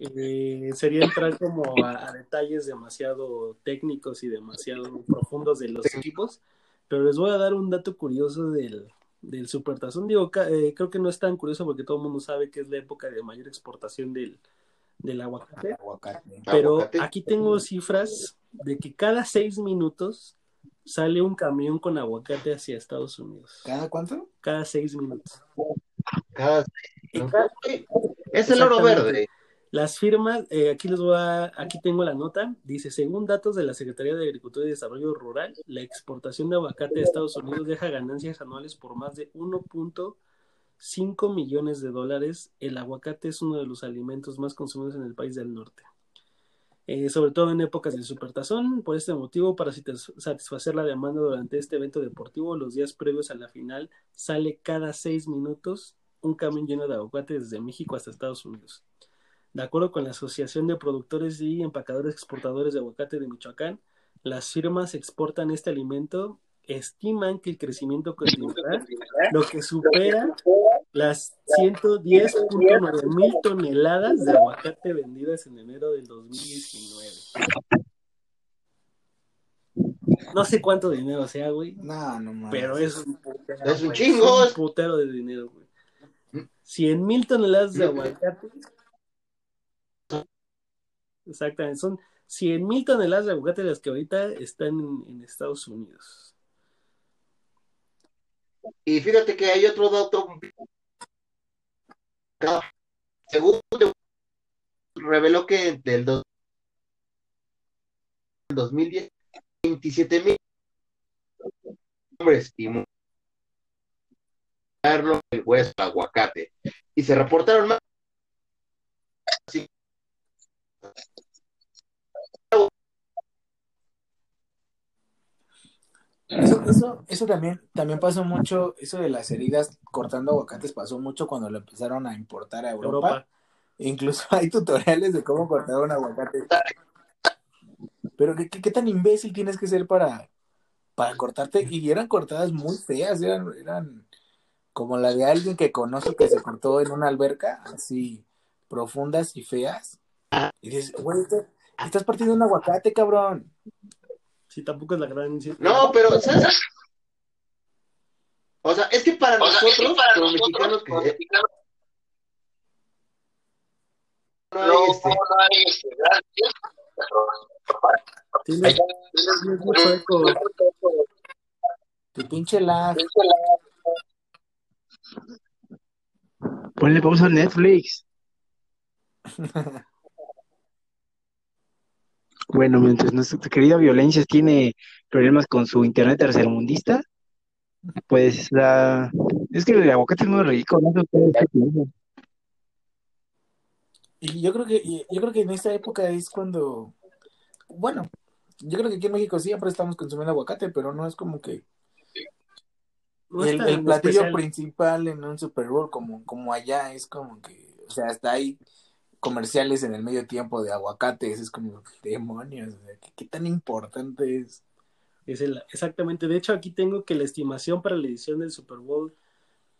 Speaker 1: eh, sería entrar como a, a detalles demasiado técnicos y demasiado profundos de los equipos, pero les voy a dar un dato curioso del, del supertazón. Digo, eh, creo que no es tan curioso porque todo el mundo sabe que es la época de mayor exportación del, del aguacate.
Speaker 2: Aguacate.
Speaker 1: Pero
Speaker 3: Aguacate.
Speaker 1: aquí tengo cifras de que cada seis minutos sale un camión con aguacate hacia Estados Unidos.
Speaker 2: ¿Cada cuánto?
Speaker 1: Cada seis minutos.
Speaker 3: Cada-
Speaker 1: Y cada-
Speaker 3: Es el oro verde.
Speaker 1: Las firmas, eh, aquí les voy a, aquí tengo la nota, dice, según datos de la Secretaría de Agricultura y Desarrollo Rural, la exportación de aguacate a Estados Unidos deja ganancias anuales por más de 1.5 millones de dólares. El aguacate es uno de los alimentos más consumidos en el país del norte. Eh, sobre todo en épocas de supertazón, por este motivo, para satis- satisfacer la demanda durante este evento deportivo, los días previos a la final, sale cada seis minutos un camión lleno de aguacate desde México hasta Estados Unidos. De acuerdo con la Asociación de Productores y Empacadores Exportadores de Aguacate de Michoacán, las firmas exportan este alimento, estiman que el crecimiento continuará, lo que supera las 110.9 mil toneladas de aguacate vendidas en enero del 2019. No sé cuánto dinero sea, güey,
Speaker 2: No, no mames.
Speaker 1: pero es un putero,
Speaker 3: Es chingo.
Speaker 1: un putero de dinero, güey. 100 mil toneladas de aguacate. Exactamente, son 100 mil toneladas de aguacate las que ahorita están en, Estados Unidos.
Speaker 3: Y fíjate que hay otro dato. Según reveló que del dos- 2010, 27 mil hombres y mujeres el aguacate. Y se reportaron más.
Speaker 2: Eso, Eso, eso también, también pasó mucho, eso de las heridas cortando aguacates pasó mucho cuando lo empezaron a importar a Europa.
Speaker 1: Europa.
Speaker 2: Incluso hay tutoriales de cómo cortar un aguacate. Pero ¿qué, qué, qué tan imbécil tienes que ser para, para cortarte? Y eran cortadas muy feas, eran, eran como la de alguien que conozco que se cortó en una alberca, así profundas y feas. Y dices, güey, estás partiendo un aguacate, cabrón.
Speaker 1: Sí, tampoco es la gran...
Speaker 3: No, pero, ¿sabes? O sea, es que para nosotros, como mexicanos, que eh, no hay este,
Speaker 1: Tienes, tienes mucho eco.
Speaker 2: Tu pinche lag.
Speaker 4: Ponle pausa a Netflix. Bueno, mientras nuestra querida Violencia tiene problemas con su internet tercermundista, pues la... es que el aguacate es muy rico, ¿no?
Speaker 2: Y yo creo que, y yo creo que en esta época es cuando, bueno, yo creo que aquí en México siempre estamos consumiendo aguacate, pero no es como que
Speaker 1: No
Speaker 2: el, platillo
Speaker 1: especial.
Speaker 2: principal en un Super Bowl como, como allá es como que, o sea, hasta hay comerciales en el medio tiempo de aguacates, es como demonios, ¿qué, qué tan importante es?
Speaker 1: Es el- exactamente. De hecho, aquí tengo que la estimación para la edición del Super Bowl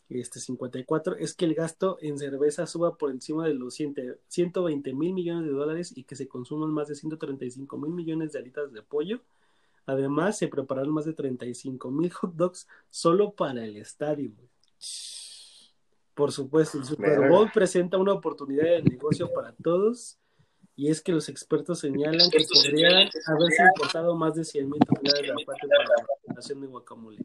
Speaker 1: este 54 es que el gasto en cerveza suba por encima de los 100 120 mil millones de dólares y que se consuman más de 135 mil millones de alitas de pollo. Además, se prepararon más de 35 mil hot dogs solo para el estadio. güey. Por supuesto, el Super. Bowl presenta una oportunidad de negocio para todos y es que los expertos señalan que podrían haberse importado más de 100 mil toneladas de aguacate para la preparación de guacamole.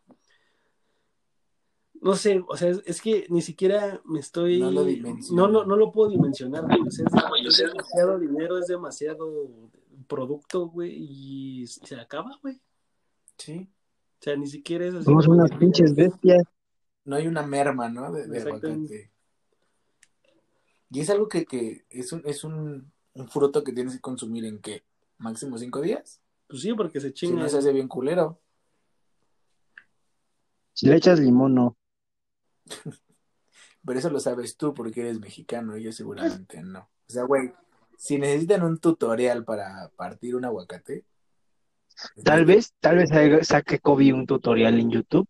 Speaker 1: No sé, o sea, es, es que ni siquiera me estoy...
Speaker 2: No lo
Speaker 1: no, no, no lo puedo dimensionar, güey. O sea, es, es demasiado dinero, es demasiado producto, güey, y se acaba, güey.
Speaker 2: Sí,
Speaker 1: O sea, ni siquiera es así.
Speaker 4: Somos unas pinches bestias.
Speaker 2: No hay una merma, ¿no? De, aguacate. Y es algo que, que es un, es un, un fruto que tienes que consumir en qué, máximo cinco días.
Speaker 1: Pues sí, porque se
Speaker 2: Si
Speaker 1: chinga.
Speaker 2: no se hace bien culero.
Speaker 4: Si le echas limón, no.
Speaker 2: Pero eso lo sabes tú porque eres mexicano y yo seguramente no. O sea, güey, si necesitan un tutorial para partir un aguacate.
Speaker 4: Tal vez, tal vez saque Kobe un tutorial en YouTube.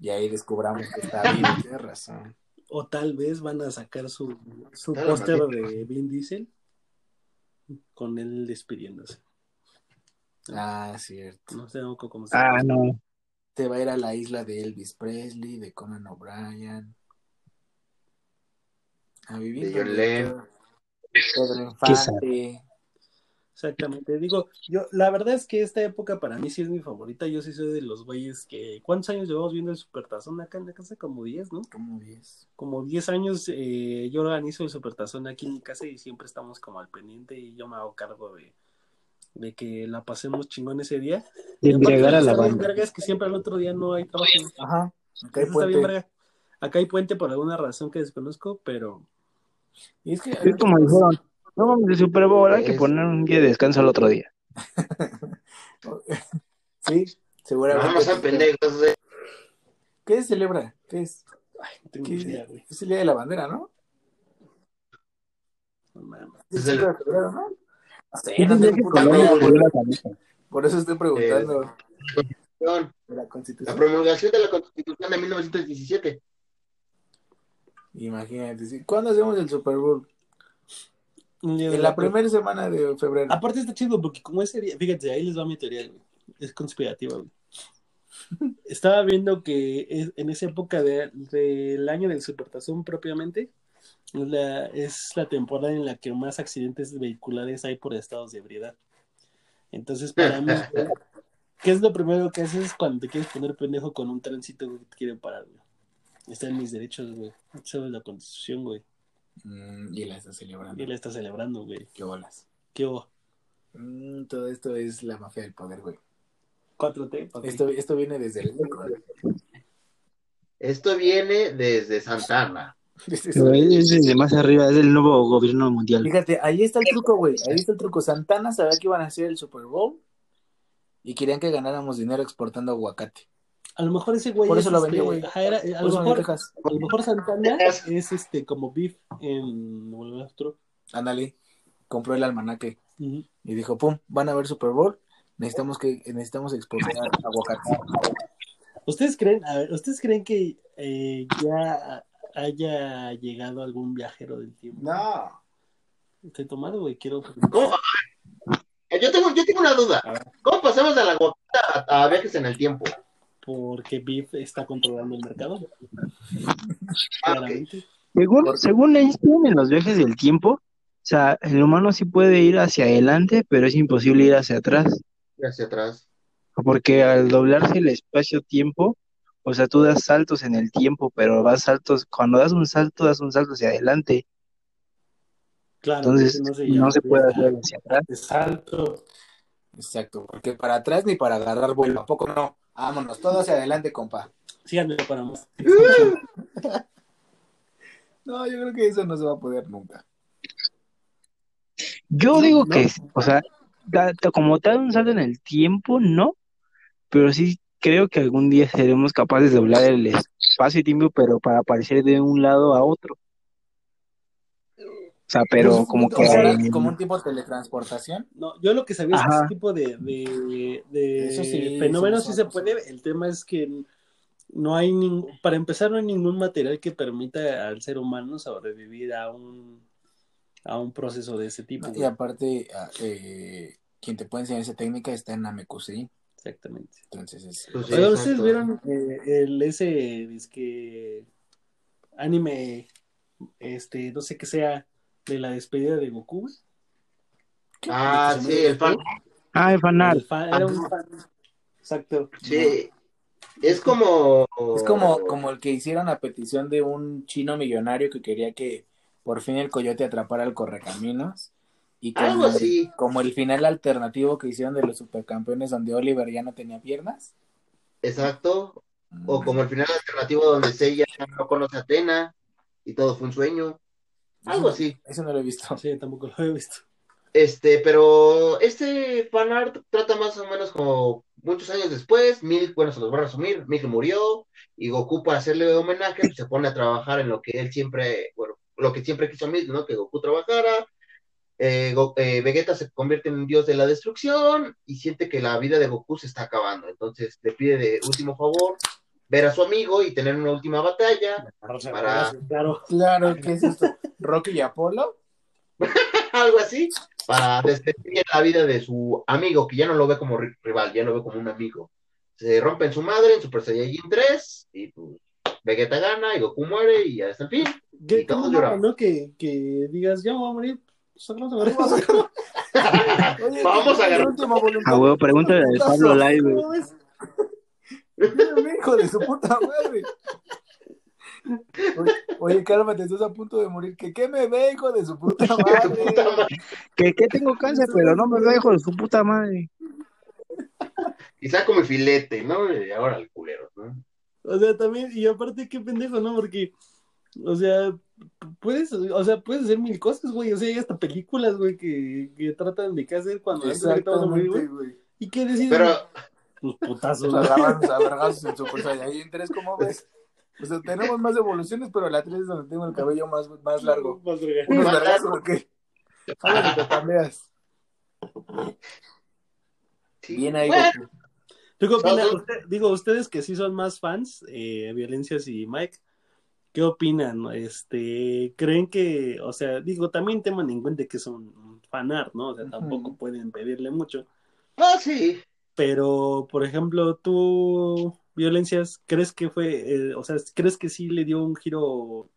Speaker 2: Y ahí descubramos que está bien, tienes razón.
Speaker 1: O tal vez van a sacar su, su póster de Vin Diesel con él despidiéndose.
Speaker 2: Ah, cierto.
Speaker 1: No sé cómo se
Speaker 4: Ah, no.
Speaker 2: Te va a ir a la isla de Elvis Presley, de Conan O'Brien. A vivir
Speaker 3: De
Speaker 2: Pedro Infante.
Speaker 1: Exactamente. Digo, yo, la verdad es que esta época para mí sí es mi favorita. Yo sí soy de los güeyes que. ¿Cuántos años llevamos viendo el Supertazón acá en la casa? Como 10, ¿no?
Speaker 2: ¿Cómo ves?
Speaker 1: Como 10 años eh, yo organizo el Supertazón aquí en mi casa y siempre estamos como al pendiente y yo me hago cargo de, de que la pasemos chingón ese día.
Speaker 4: De embriagar a
Speaker 1: que
Speaker 4: la banda.
Speaker 1: es que siempre al otro día no hay trabajo.
Speaker 2: Ajá. Acá hay
Speaker 1: Eso está bien,
Speaker 2: puente.
Speaker 1: Acá hay puente por alguna razón que desconozco, pero
Speaker 2: Y es que
Speaker 4: Es como dijeron, no mames, el Super Bowl, hay que poner un día de descanso al otro día.
Speaker 2: sí, seguramente.
Speaker 3: No sean pendejos. eh.
Speaker 2: ¿Qué se celebra? ¿Qué es?
Speaker 1: no tengo
Speaker 2: ¿Qué-
Speaker 1: idea, güey.
Speaker 2: Es el día de la bandera, ¿no?
Speaker 1: No mames.
Speaker 2: Es
Speaker 3: Es
Speaker 2: el 5 de febrero, ¿no? No
Speaker 4: día
Speaker 2: tengo
Speaker 4: la.
Speaker 2: Por eso estoy preguntando de la
Speaker 3: La promulgación de la Constitución de 1917.
Speaker 2: Imagínate, sí. ¿cuándo hacemos el Super Bowl? En la primera semana de febrero.
Speaker 1: Aparte está chido porque como ese día, fíjate, ahí les va mi teoría, güey. Es conspirativa, güey. Estaba viendo que es- en esa época de- del año del Supertazón propiamente, es la, es la temporada en la que más accidentes vehiculares hay por estados de ebriedad. Entonces, para mí, güey, ¿qué es lo primero que haces cuando te quieres poner pendejo con un tránsito que te quieren parar, güey? Está en mis derechos, güey. Eso es la constitución, güey.
Speaker 2: Mm, y la está celebrando.
Speaker 1: Y la está celebrando, güey.
Speaker 2: Qué bolas.
Speaker 1: ¿Qué hubo?
Speaker 2: Mm, todo esto es la mafia del poder, güey.
Speaker 1: 4T, papi.
Speaker 2: Esto, esto viene desde el
Speaker 3: Esto viene desde Santana.
Speaker 4: Es desde más arriba, es el nuevo gobierno mundial.
Speaker 2: Fíjate, ahí está el truco, güey. Ahí está el truco. Santana sabía que iban a hacer el Super Bowl y querían que ganáramos dinero exportando aguacate.
Speaker 1: A lo mejor ese güey
Speaker 2: Por
Speaker 1: es
Speaker 2: eso lo
Speaker 1: este,
Speaker 2: vendió, güey.
Speaker 1: ajá, era- a, lo mejor, a lo mejor Santana es este como Beef en.
Speaker 2: Ándale, compró el almanaque y dijo, pum, van a ver Super Bowl, necesitamos que necesitamos exportar aguacate.
Speaker 1: ¿Ustedes creen, a ver, ¿ustedes creen que eh, ya haya llegado algún viajero del tiempo?
Speaker 2: No.
Speaker 1: Estoy tomado, güey, quiero...
Speaker 3: ¿Cómo? Yo tengo, yo tengo una duda. ¿Cómo pasamos de la guapita a, a viajes en el tiempo?
Speaker 1: Porque Beef está controlando el mercado.
Speaker 3: Ah.
Speaker 1: Claramente.
Speaker 4: Según, según Einstein, en los viajes del tiempo, o sea, el humano sí puede ir hacia adelante, pero es imposible ir hacia atrás,
Speaker 3: Hacia atrás.
Speaker 4: porque al doblarse el espacio-tiempo, o sea, tú das saltos en el tiempo, pero vas saltos, cuando das un salto, das un salto hacia adelante,
Speaker 1: Claro,
Speaker 4: entonces
Speaker 1: no se,
Speaker 4: no
Speaker 1: llama
Speaker 4: se puede hacer hacia atrás.
Speaker 1: de salto.
Speaker 2: Exacto, porque para atrás ni para agarrar vuelo, ¿a poco no? Vámonos, todo hacia adelante, compa.
Speaker 1: Síganme para más.
Speaker 2: No, yo creo que eso no se va a poder nunca.
Speaker 4: Yo digo
Speaker 1: no.
Speaker 4: que, o sea, como tal un salto en el tiempo, no, pero sí creo que algún día seremos capaces de doblar el espacio y tiempo, pero para aparecer de un lado a otro. O sea, pero
Speaker 2: Pues,
Speaker 4: como que
Speaker 2: sea, como un tipo de teletransportación.
Speaker 1: No, yo lo que sabía es que ese tipo de, de, de
Speaker 2: Eso sí,
Speaker 1: fenómenos
Speaker 2: sí,
Speaker 1: se puede. El tema es que no hay ningún, para empezar, no hay ningún material que permita al ser humano sobrevivir a un a un proceso de ese tipo.
Speaker 2: Y aparte, ah, eh, quien te puede enseñar esa técnica está en Namekusei.
Speaker 1: Exactamente.
Speaker 2: Entonces es.
Speaker 3: Pues sí.
Speaker 1: Oigan,
Speaker 3: exacto.
Speaker 1: ¿ustedes vieron eh, el ese disque anime este no sé qué sea de la despedida de Goku?
Speaker 3: Ah, sí, el fan.
Speaker 4: Ah, el fanart.
Speaker 1: El fan- era un fan. Exacto.
Speaker 3: Sí. Es como.
Speaker 2: Es como, como el que hicieron a petición de un chino millonario que quería que por fin el coyote atrapara al correcaminos. Y como,
Speaker 3: Algo así.
Speaker 2: como el final alternativo que hicieron de los supercampeones donde Oliver ya no tenía piernas.
Speaker 3: Exacto. O como el final alternativo donde Seiya no conoce a Atena y todo fue un sueño. Algo así.
Speaker 2: Eso no lo he visto.
Speaker 1: Sí, tampoco lo he visto.
Speaker 3: Este, pero este fanart trata más o menos como muchos años después, Milk, bueno, se los voy a resumir, Milk murió y Goku para hacerle homenaje pues, se pone a trabajar en lo que él siempre, bueno, lo que siempre quiso Milk, ¿no? Que Goku trabajara. Eh, Go- eh, Vegeta se convierte en un dios de la destrucción y siente que la vida de Goku se está acabando. Entonces le pide de último favor ver a su amigo y tener una última batalla, Para-
Speaker 1: Claro.
Speaker 2: Claro, ¿qué es esto? ¿Rocky y Apolo?
Speaker 3: algo así, para despedir la vida de su amigo, que ya no lo ve como ri- rival, ya lo ve como un amigo. Se rompe en su madre, en Super Saiyajin 3, y pues Vegeta gana, y Goku muere, y hasta el fin.
Speaker 1: ¿Qué,
Speaker 3: Y todos lloraban.
Speaker 1: no? Que, que digas, ya me voy a morir. Pues.
Speaker 2: Oye,
Speaker 3: Vamos a
Speaker 2: ¿qué es
Speaker 3: agarrar.
Speaker 4: A huevo, pregúntale al Pablo Live,
Speaker 2: hijo de su puta madre. Oye, oye, cálmate, estás a punto de morir. ¿Que qué me ve, hijo de su puta madre?
Speaker 3: puta madre.
Speaker 4: Que, que tengo cáncer, pero no me dejo de su puta madre.
Speaker 3: Y saco mi filete, ¿no? Y ahora el culero, ¿no?
Speaker 1: O sea, también, y aparte, qué pendejo, ¿no? Porque, o sea, puedes, o sea, puedes hacer mil cosas, güey. O sea, hay hasta películas, güey, que, que tratan de qué hacer cuando antes de que te vas a morir, güey.
Speaker 2: güey.
Speaker 1: ¿Y qué deciden?
Speaker 3: Pero,
Speaker 1: Pues putazos,
Speaker 2: Nos
Speaker 1: güey.
Speaker 2: agarramos a vergazos en Super Saiyajin 3, ¿cómo ves? O sea, tenemos más evoluciones, pero la 3 es donde tengo el cabello más, más largo.
Speaker 1: Más.
Speaker 2: Unos
Speaker 3: Más largo.
Speaker 2: ¿o qué? Háblame, te cambias.
Speaker 3: sí.
Speaker 2: Bien ahí,
Speaker 3: Bueno,
Speaker 2: Goku.
Speaker 1: ¿Tú qué opinas? Usted- digo, ustedes que sí son más fans, eh, Violencias y Mike, ¿qué opinan? Este, ¿creen que, o sea, digo, también toman en cuenta que son un fanart, ¿no? O sea, tampoco pueden pedirle mucho.
Speaker 3: ah, sí.
Speaker 1: Pero, por ejemplo, tú, Violencias, ¿crees que fue, eh, o sea, crees que sí le dio un giro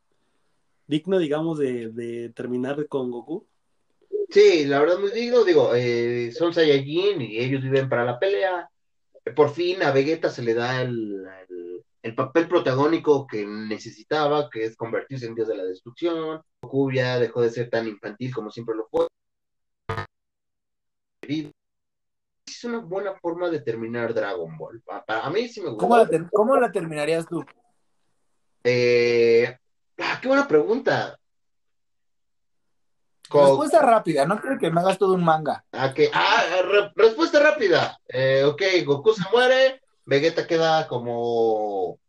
Speaker 1: digno, digamos, de, de terminar con Goku?
Speaker 3: Sí, la verdad muy digno, digo, eh, son Saiyajin y ellos viven para la pelea. Por fin a Vegeta se le da el, el- el papel protagónico que necesitaba, que es convertirse en dios de la destrucción. Goku ya dejó de ser tan infantil como siempre lo fue. Es una buena forma de terminar Dragon Ball. Pa- Para mí sí me gustó.
Speaker 2: ¿Cómo la, ter- ¿Cómo la terminarías tú?
Speaker 3: Eh, ah, qué buena pregunta.
Speaker 2: Respuesta rápida, no creo que me hagas todo un manga.
Speaker 3: Ah, que- ah, re- respuesta rápida. Eh, ok, Goku se muere, Vegeta queda como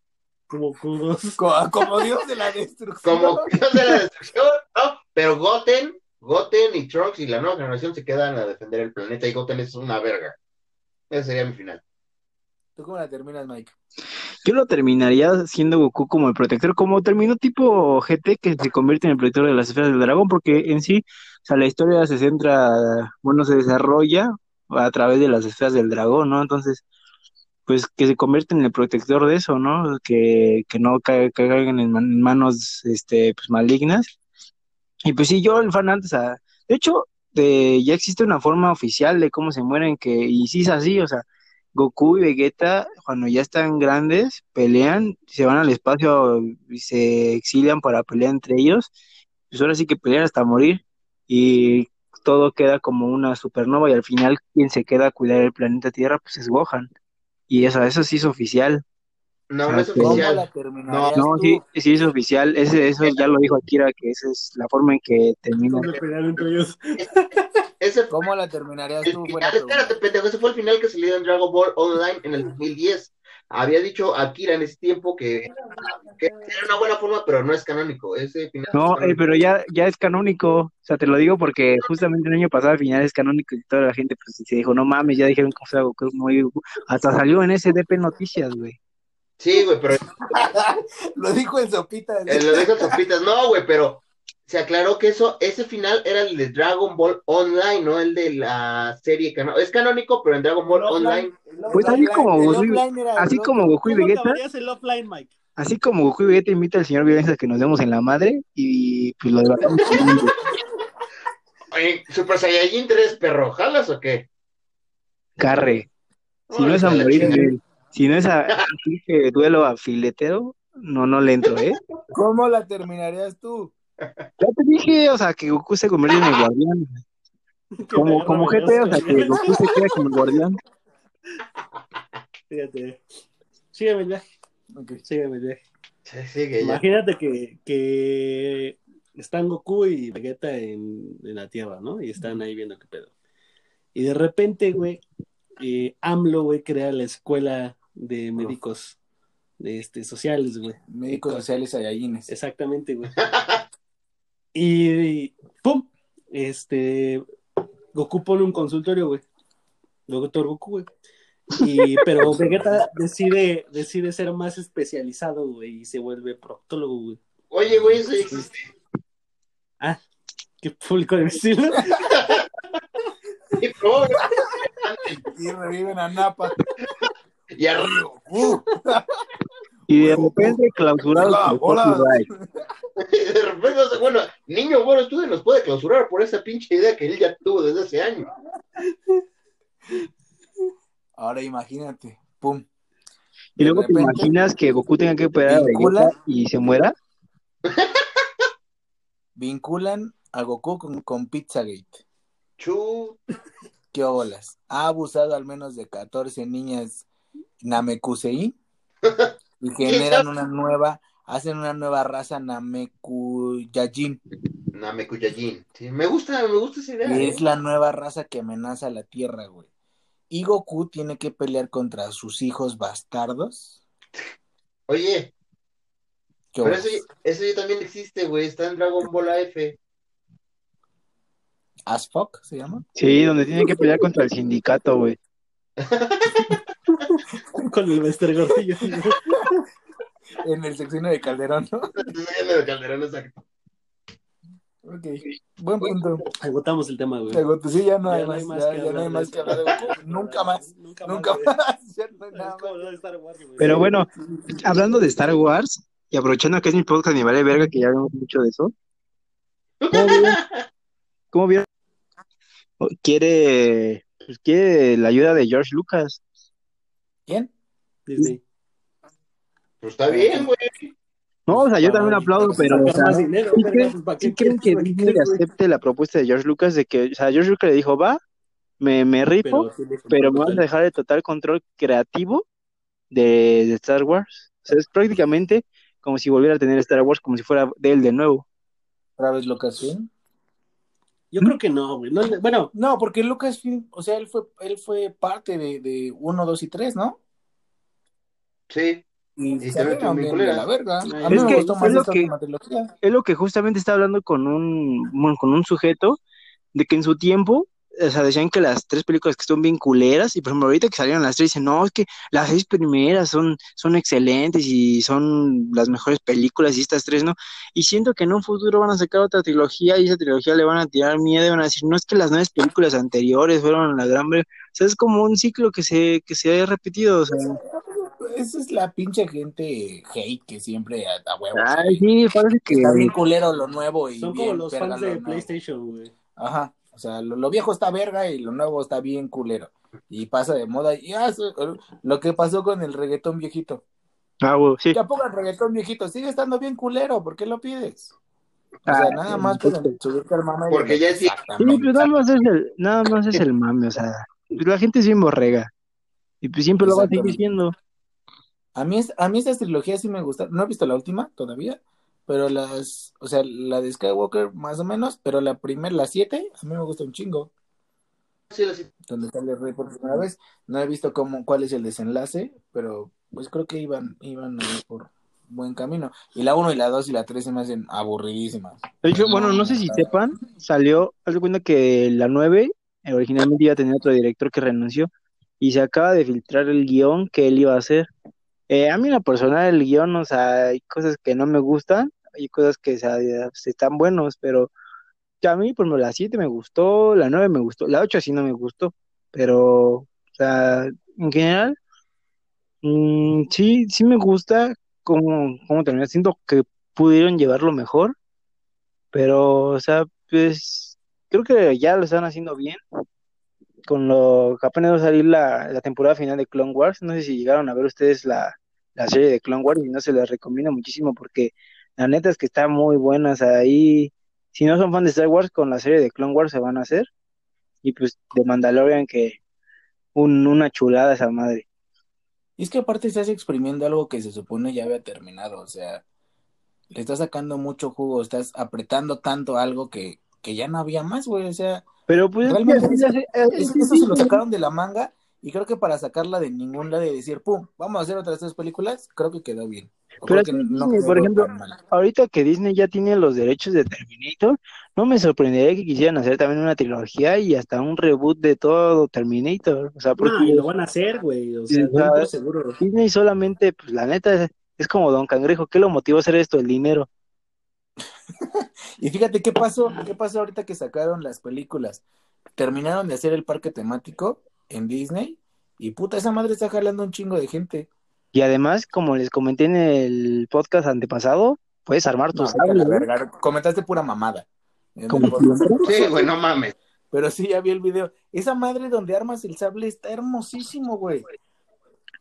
Speaker 1: Como Q2.
Speaker 2: Co- Como Dios de la destrucción.
Speaker 3: como dios de la destrucción, ¿no? Pero Goten, Goten y Trunks y la nueva generación se quedan a defender el planeta y Goten es una verga. Ese sería mi final.
Speaker 2: ¿Tú cómo la terminas, Mike?
Speaker 4: Yo lo terminaría siendo Goku como el protector, como terminó tipo GT que se convierte en el protector de las esferas del dragón, porque en sí, o sea, la historia se centra, bueno, se desarrolla a través de las esferas del dragón, ¿no? Entonces, pues que se convierte en el protector de eso, ¿no? Que, que no ca- caigan en, man- en manos este, pues, malignas. Y pues sí, yo el fan antes, sea, de hecho, de, ya existe una forma oficial de cómo se mueren, que, y sí es así, o sea, Goku y Vegeta, cuando ya están grandes, pelean, se van al espacio y se exilian para pelear entre ellos, pues ahora sí que pelean hasta morir, y todo queda como una supernova, y al final quien se queda a cuidar el planeta Tierra, pues es Gohan. Y eso, eso sí es oficial.
Speaker 3: No, no es
Speaker 4: Ok.
Speaker 2: ¿Cómo
Speaker 3: oficial.
Speaker 4: No,
Speaker 2: tú?
Speaker 4: sí, sí es oficial. Ese, eso ya lo dijo Akira, que esa es la forma en que termina.
Speaker 2: ¿Cómo la terminarías
Speaker 3: el
Speaker 2: tú?
Speaker 3: Final, espérate, pendejo, ese fue el final que salió en Dragon Ball Online en el 2010. Había dicho Akira en ese tiempo que, que era una buena forma, pero no es canónico. Ese final
Speaker 4: No,
Speaker 3: es
Speaker 4: eh, pero ya, ya es canónico. O sea, te lo digo porque justamente el año pasado al final es canónico y toda la gente pues se dijo, no mames, ya dijeron que fue Goku, muy Goku. Hasta salió en SDP Noticias, güey.
Speaker 3: Sí, güey, pero
Speaker 2: Lo dijo en Sopita.
Speaker 3: eh, lo dejo en sopitas. No, güey, pero se aclaró que eso, ese final era el de Dragon Ball Online, no el de la serie canónica. Es canónico, pero en Dragon Ball
Speaker 1: El offline,
Speaker 3: Online.
Speaker 1: el
Speaker 4: Pues así como
Speaker 2: El
Speaker 4: Goku, así
Speaker 2: el
Speaker 4: como. Goku y
Speaker 1: ¿Cómo
Speaker 4: Vegeta,
Speaker 1: acabarías el offline, Mike?
Speaker 4: así como Goku y Vegeta invita al señor Violencia que nos demos en la madre y pues lo debatamos.
Speaker 3: Oye, Super Saiyajin 3, perro, ¿jalas o qué?
Speaker 4: Carre. Si no es a morir. Si no es a duelo a filetero, no, no le entro, ¿eh?
Speaker 2: ¿Cómo la terminarías tú?
Speaker 4: Ya te dije, o sea, que Goku se convierte en el guardián. Como, como GT, o sea, que Goku se queda como el guardián.
Speaker 1: Fíjate. Sígueme el viaje,
Speaker 2: Ok.
Speaker 1: sígueme el viaje.
Speaker 3: Sí, sigue ya.
Speaker 1: Imagínate que, que están Goku y Vegeta en, en la Tierra, ¿no? Y están ahí viendo qué pedo. Y de repente, güey, eh, AMLO, güey, crea la escuela de médicos de, este, sociales, güey.
Speaker 2: Médicos sociales Saiyajines.
Speaker 1: Exactamente, güey. Y, ¡pum! Este, Goku pone un consultorio, güey. Doctor Goku, güey. Y, pero Vegeta decide, decide ser más especializado, güey, y se vuelve proctólogo, güey.
Speaker 3: Oye, güey, eso ya existe.
Speaker 1: Ah, qué público de decirlo.
Speaker 2: Y reviven a Napa.
Speaker 3: Y arriba.
Speaker 2: Uh,
Speaker 4: Y de repente clausurado
Speaker 2: Hola,
Speaker 4: copyright.
Speaker 3: De repente, bueno, niño bueno estudio nos puede clausurar por esa pinche idea que él ya tuvo desde hace años.
Speaker 2: ahora imagínate. Pum.
Speaker 4: Y luego te imaginas que Goku tenga que operar
Speaker 2: vincula-
Speaker 4: y se muera.
Speaker 2: Vinculan a Goku con, con Pizzagate.
Speaker 3: Chu.
Speaker 2: ¿Qué olas? Ha abusado al menos de 14 niñas Namekusei y generan una nueva, hacen una nueva raza Namekuyajin.
Speaker 3: Namekuyayin. Sí, me gusta, me gusta esa idea.
Speaker 2: Y
Speaker 3: ¿eh?
Speaker 2: es la nueva raza que amenaza a la Tierra, güey. Y Goku tiene que pelear contra sus hijos bastardos.
Speaker 3: Oye,
Speaker 2: ¿Qué
Speaker 3: pero eso, eso ya también existe, güey. Está en Dragon Ball AF.
Speaker 2: As fuck se llama.
Speaker 4: Sí, donde tienen que pelear contra el sindicato, güey.
Speaker 1: Con el Mr. Gordillo.
Speaker 2: En el sexenio de Calderón, ¿no?
Speaker 3: de Calderón, exacto.
Speaker 2: Ok. Buen punto.
Speaker 1: Agotamos el tema, güey.
Speaker 2: Pues sí, ya no hay
Speaker 1: Ya no
Speaker 2: más,
Speaker 1: hay más
Speaker 2: ya,
Speaker 1: que
Speaker 2: ya no hay
Speaker 1: hablar
Speaker 2: más
Speaker 1: de
Speaker 2: que hablar de Goku. Nunca más.
Speaker 1: Nunca,
Speaker 2: más. Ya no hay nada
Speaker 1: Es como
Speaker 2: más.
Speaker 1: lo de Star Wars, güey.
Speaker 4: Pero bueno, hablando de Star Wars, y aprovechando que es mi podcast, me vale verga que ya hablamos mucho de eso. ¿Cómo vieron? ¿Cómo vieron? Quiere, pues quiere la ayuda de George Lucas.
Speaker 2: ¿Quién?
Speaker 1: Disney.
Speaker 3: Pues está bien, güey.
Speaker 4: No, o sea, yo también aplaudo, pero o
Speaker 1: sacar
Speaker 4: sea,
Speaker 1: más dinero,
Speaker 4: ¿sí
Speaker 1: verga,
Speaker 4: creen,
Speaker 1: pues, ¿para
Speaker 4: sí
Speaker 1: qué
Speaker 4: creen que
Speaker 1: ¿Para qué
Speaker 4: Disney acepte la propuesta de George Lucas de que, o sea, George Lucas le dijo, va, me, me
Speaker 1: su
Speaker 4: pero me vas a dejar el total control creativo de, de Star Wars. O sea, es prácticamente como si volviera a tener Star Wars como si fuera de él de nuevo.
Speaker 2: ¿Otra vez Lucasfilm?
Speaker 1: Yo creo que no, güey. No, bueno,
Speaker 2: No, porque Lucasfilm, o sea, él fue, él fue parte de, de 1, 2 y 3, ¿no?
Speaker 3: Sí.
Speaker 2: Y se
Speaker 3: también bien culeras.
Speaker 2: de la verga.
Speaker 1: Es
Speaker 2: A mí me
Speaker 4: que-
Speaker 2: gustó
Speaker 4: es
Speaker 2: más
Speaker 4: lo
Speaker 2: esta
Speaker 4: que-
Speaker 2: última trilogía.
Speaker 4: es lo que justamente está hablando con un, bueno, con un sujeto de que en su tiempo, o sea, decían que las tres películas que son bien culeras, y por ejemplo, ahorita que salieron las tres, dicen, no, es que las seis primeras son, son excelentes y son las mejores películas y estas tres no. Y siento que en un futuro van a sacar otra trilogía y esa trilogía le van a tirar miedo y van a decir, no es que las nueve películas anteriores fueron la gran... ver-". O sea, es como un ciclo que se, que se ha repetido, o sea.
Speaker 2: Esa es la pinche gente hate que siempre a, a huevos.
Speaker 4: Ay,
Speaker 2: güey.
Speaker 4: sí, parece que...
Speaker 2: Está bien culero lo nuevo y
Speaker 1: Son como los fans de
Speaker 2: nuevo.
Speaker 1: PlayStation, güey.
Speaker 2: Ajá. O sea, lo, lo viejo está verga y lo nuevo está bien culero. Y pasa de moda. Y ah, eso- lo que pasó con el reggaetón viejito.
Speaker 4: Ah, güey, sí.
Speaker 2: Ya pongan reggaetón viejito. Sigue estando bien culero. ¿Por qué lo pides? O sea,
Speaker 4: Ah,
Speaker 2: nada más por subirte al mame.
Speaker 3: Porque ya es-
Speaker 4: Sí, pues nada más es el, nada más es el mame, o sea, pues la gente es bien borrega. Y pues siempre lo va a seguir siendo.
Speaker 2: A mí, es- a mí estas trilogías sí me gustan. No he visto la última todavía, pero las, o sea, la de Skywalker más o menos, pero la primera, la siete, a mí me gusta un chingo.
Speaker 3: Sí, la- sí.
Speaker 2: Donde sale Rey por primera vez. No he visto cómo, cuál es el desenlace, pero pues creo que iban, iban ahí por buen camino. Y la uno y la dos y la tres se me hacen aburridísimas.
Speaker 4: De hecho, bueno, no sé si sepan, salió, haz de cuenta que la 9 eh, originalmente iba a tener otro director que renunció y se acaba de filtrar el guion que él iba a hacer. Eh, a mí en la personal el guion, o sea, hay cosas que no me gustan, hay cosas que o sea, pues, están buenos, pero a mí, por ejemplo, la 7 me gustó, la 9 me gustó, la 8 sí no me gustó, pero, o sea, en general, mm, sí, sí me gusta cómo, cómo terminó, siento que pudieron llevarlo mejor, pero, o sea, pues, creo que ya lo están haciendo bien, con lo que apenas va a salir la, la temporada final de Clone Wars, no sé si llegaron a ver ustedes la, la serie de Clone Wars y no se las recomiendo muchísimo porque la neta es que está muy buena, o sea, ahí, si no son fan de Star Wars, con la serie de Clone Wars se van a hacer, y pues de Mandalorian que un, una chulada esa madre.
Speaker 2: Y es que aparte estás exprimiendo algo que se supone ya había terminado, o sea, le estás sacando mucho jugo, estás apretando tanto algo que, que ya no había más, güey, o sea,
Speaker 4: Pero pues es que
Speaker 2: Realmente eso-
Speaker 4: hace-
Speaker 2: eso,
Speaker 4: es que
Speaker 2: eso
Speaker 4: sí,
Speaker 2: se lo sacaron de la manga y creo que para sacarla de ningún lado y decir, pum, vamos a hacer otras tres películas, creo que quedó bien.
Speaker 4: Pero
Speaker 2: creo que no
Speaker 4: Disney,
Speaker 2: quedó
Speaker 4: por ejemplo, ahorita que Disney ya tiene los derechos de Terminator, no me sorprendería que quisieran hacer también una trilogía y hasta un reboot de todo Terminator. O sea, porque
Speaker 1: No, y lo van a hacer, güey. O sea,
Speaker 4: Sí,
Speaker 1: seguro.
Speaker 4: Disney solamente, pues la neta, es, es como Don Cangrejo. ¿Qué lo motivó a hacer esto? El dinero.
Speaker 2: Y fíjate qué pasó, qué pasó ahorita que sacaron las películas. Terminaron de hacer el parque temático en Disney y puta, esa madre está jalando un chingo de gente.
Speaker 4: Y además, como les comenté en el podcast antepasado, puedes armar tu
Speaker 2: No. Comentaste pura mamada.
Speaker 3: Sí, güey, no mames.
Speaker 2: Pero sí, ya vi el video. Esa madre donde armas el sable está hermosísimo, güey.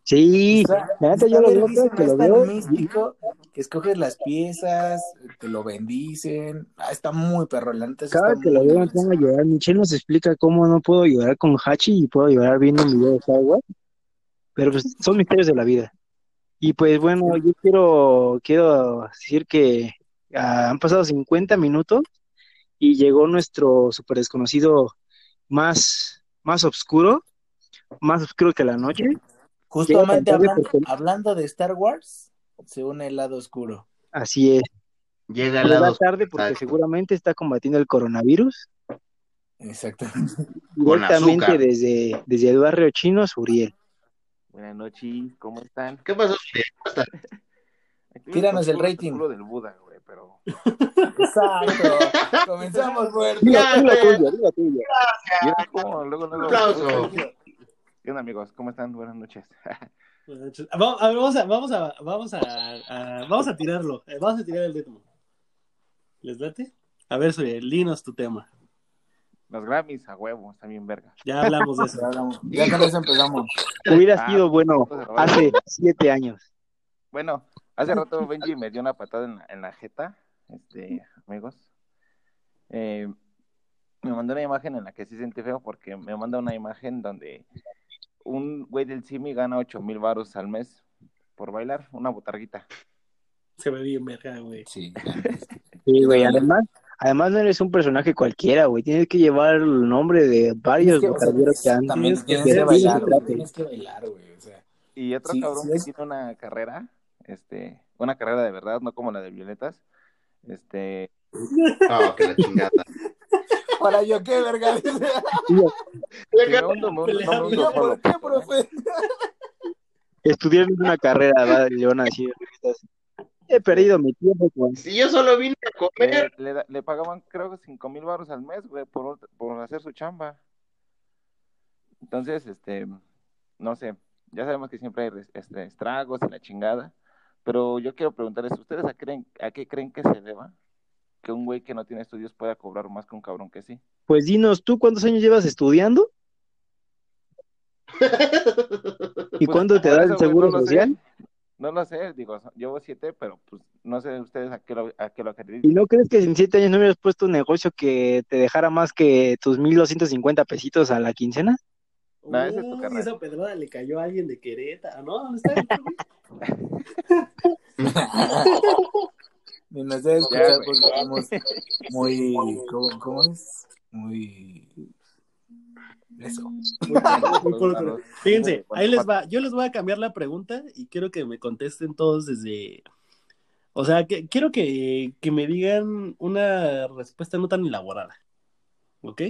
Speaker 4: Sí, la neta
Speaker 2: está
Speaker 4: yo lo veo,
Speaker 2: verguísima,
Speaker 4: que lo veo.
Speaker 2: místico que escoges las piezas, te lo bendicen. Ah, está muy perro, la neta
Speaker 4: Cada que lo veo me pongo a llorar. Michelle nos explica cómo no puedo llorar con Hachi y puedo llorar viendo un video de Star Wars. Pero pues son misterios de la vida. Y pues bueno, yo quiero, quiero decir que ah, han pasado 50 minutos y llegó nuestro super desconocido más, más oscuro, más oscuro que la noche.
Speaker 2: Justamente hablando,
Speaker 4: porque-
Speaker 2: hablando de Star Wars, se une el lado oscuro.
Speaker 4: Así es.
Speaker 3: Llega
Speaker 4: Llega
Speaker 3: lado.
Speaker 4: tarde porque
Speaker 3: Exacto.
Speaker 4: seguramente está combatiendo el coronavirus
Speaker 2: Exactamente.
Speaker 4: Directamente desde, desde el barrio chino, Suriel.
Speaker 5: Buenas noches, ¿cómo están?
Speaker 3: ¿Qué pasó?
Speaker 2: Tíranos el rating.
Speaker 5: culo del Buda, güey, pero
Speaker 2: Exacto. Comenzamos fuerte.
Speaker 3: Güey.
Speaker 4: tuya, dila tuya.
Speaker 5: ¿vieron cómo luego luego
Speaker 3: Aplauso.
Speaker 5: ¿Qué onda, amigos? ¿Cómo están? Buenas noches.
Speaker 1: Buenas noches. Vamos a, vamos a, vamos a, vamos a, a- vamos a tirarlo. Eh, Vamos a tirar el dedo. ¿Les late? A ver, soy linos tu tema.
Speaker 5: Los Grammys a huevo, están bien verga.
Speaker 1: Ya hablamos de
Speaker 2: Ya,
Speaker 1: eso.
Speaker 2: hablamos. Ya con eso empezamos.
Speaker 4: Hubiera
Speaker 5: Ah,
Speaker 4: sido bueno hace siete años.
Speaker 5: Bueno, hace rato Benji me dio una patada en la, en la jeta, este, amigos. Eh, me mandó una imagen en la que sí sentí feo porque me manda una imagen donde un güey del Simi gana 8 mil baros al mes por bailar una botarguita.
Speaker 1: Se ve bien verga, güey.
Speaker 2: Sí.
Speaker 4: Sí, güey, además, además no eres un personaje cualquiera, güey. Tienes que llevar el nombre de varios
Speaker 2: que- o sea,
Speaker 4: botargueros que han
Speaker 2: También
Speaker 1: tienes que
Speaker 2: bailar, güey.
Speaker 4: trato.
Speaker 2: Tienes que bailar, güey. O sea,
Speaker 5: Y otro
Speaker 2: Sí,
Speaker 5: cabrón
Speaker 2: sí
Speaker 5: que
Speaker 2: es-
Speaker 5: tiene una carrera, este, una carrera de verdad, no como la de Violetas. Este,
Speaker 3: Ah, que la chingada.
Speaker 2: ¿Para yo qué, verga? Dice.
Speaker 5: si me hundo, me hundo, no me
Speaker 2: ¿Y
Speaker 5: hundo
Speaker 2: yo
Speaker 5: solo,
Speaker 2: por qué,
Speaker 5: puto, ¿eh?
Speaker 2: profe?
Speaker 4: Estudiar una carrera, va, le van a decir. He perdido mi tiempo con...
Speaker 3: Si yo solo vine a comer.
Speaker 5: le, da- le pagaban, creo que cinco mil baros al mes, güey, por, por hacer su chamba. Entonces, este, no sé, ya sabemos que siempre hay este, estragos y la chingada, pero yo quiero preguntarles, ¿ustedes a, creen, a qué creen que se deba que un güey que no tiene estudios pueda cobrar más que un cabrón que sí?
Speaker 4: Pues dinos, ¿tú cuántos años llevas estudiando? ¿Y
Speaker 5: Pues,
Speaker 4: cuándo te da el seguro
Speaker 5: no lo sé.
Speaker 4: social?
Speaker 5: No lo sé, digo, llevo siete, pero pues no sé ustedes a qué lo, a qué lo
Speaker 4: ¿Y
Speaker 5: acreditan.
Speaker 4: no crees que en siete años no hubieras puesto un negocio que te dejara más que tus 1.250 pesitos a la quincena?
Speaker 5: No, esa es tu
Speaker 1: Uy, esa pedrada le cayó a alguien de Querétaro, ¿no? ¿Dónde está?
Speaker 2: Ni nos debe
Speaker 5: Ya,
Speaker 2: escuchar porque estamos muy. ¿Cómo, cómo es? Muy. Eso.
Speaker 5: Claro.
Speaker 1: Fíjense, ahí les va. Yo les voy a cambiar la pregunta y quiero que me contesten todos desde. O sea, que, quiero que, que me digan una respuesta no tan elaborada. ¿Ok?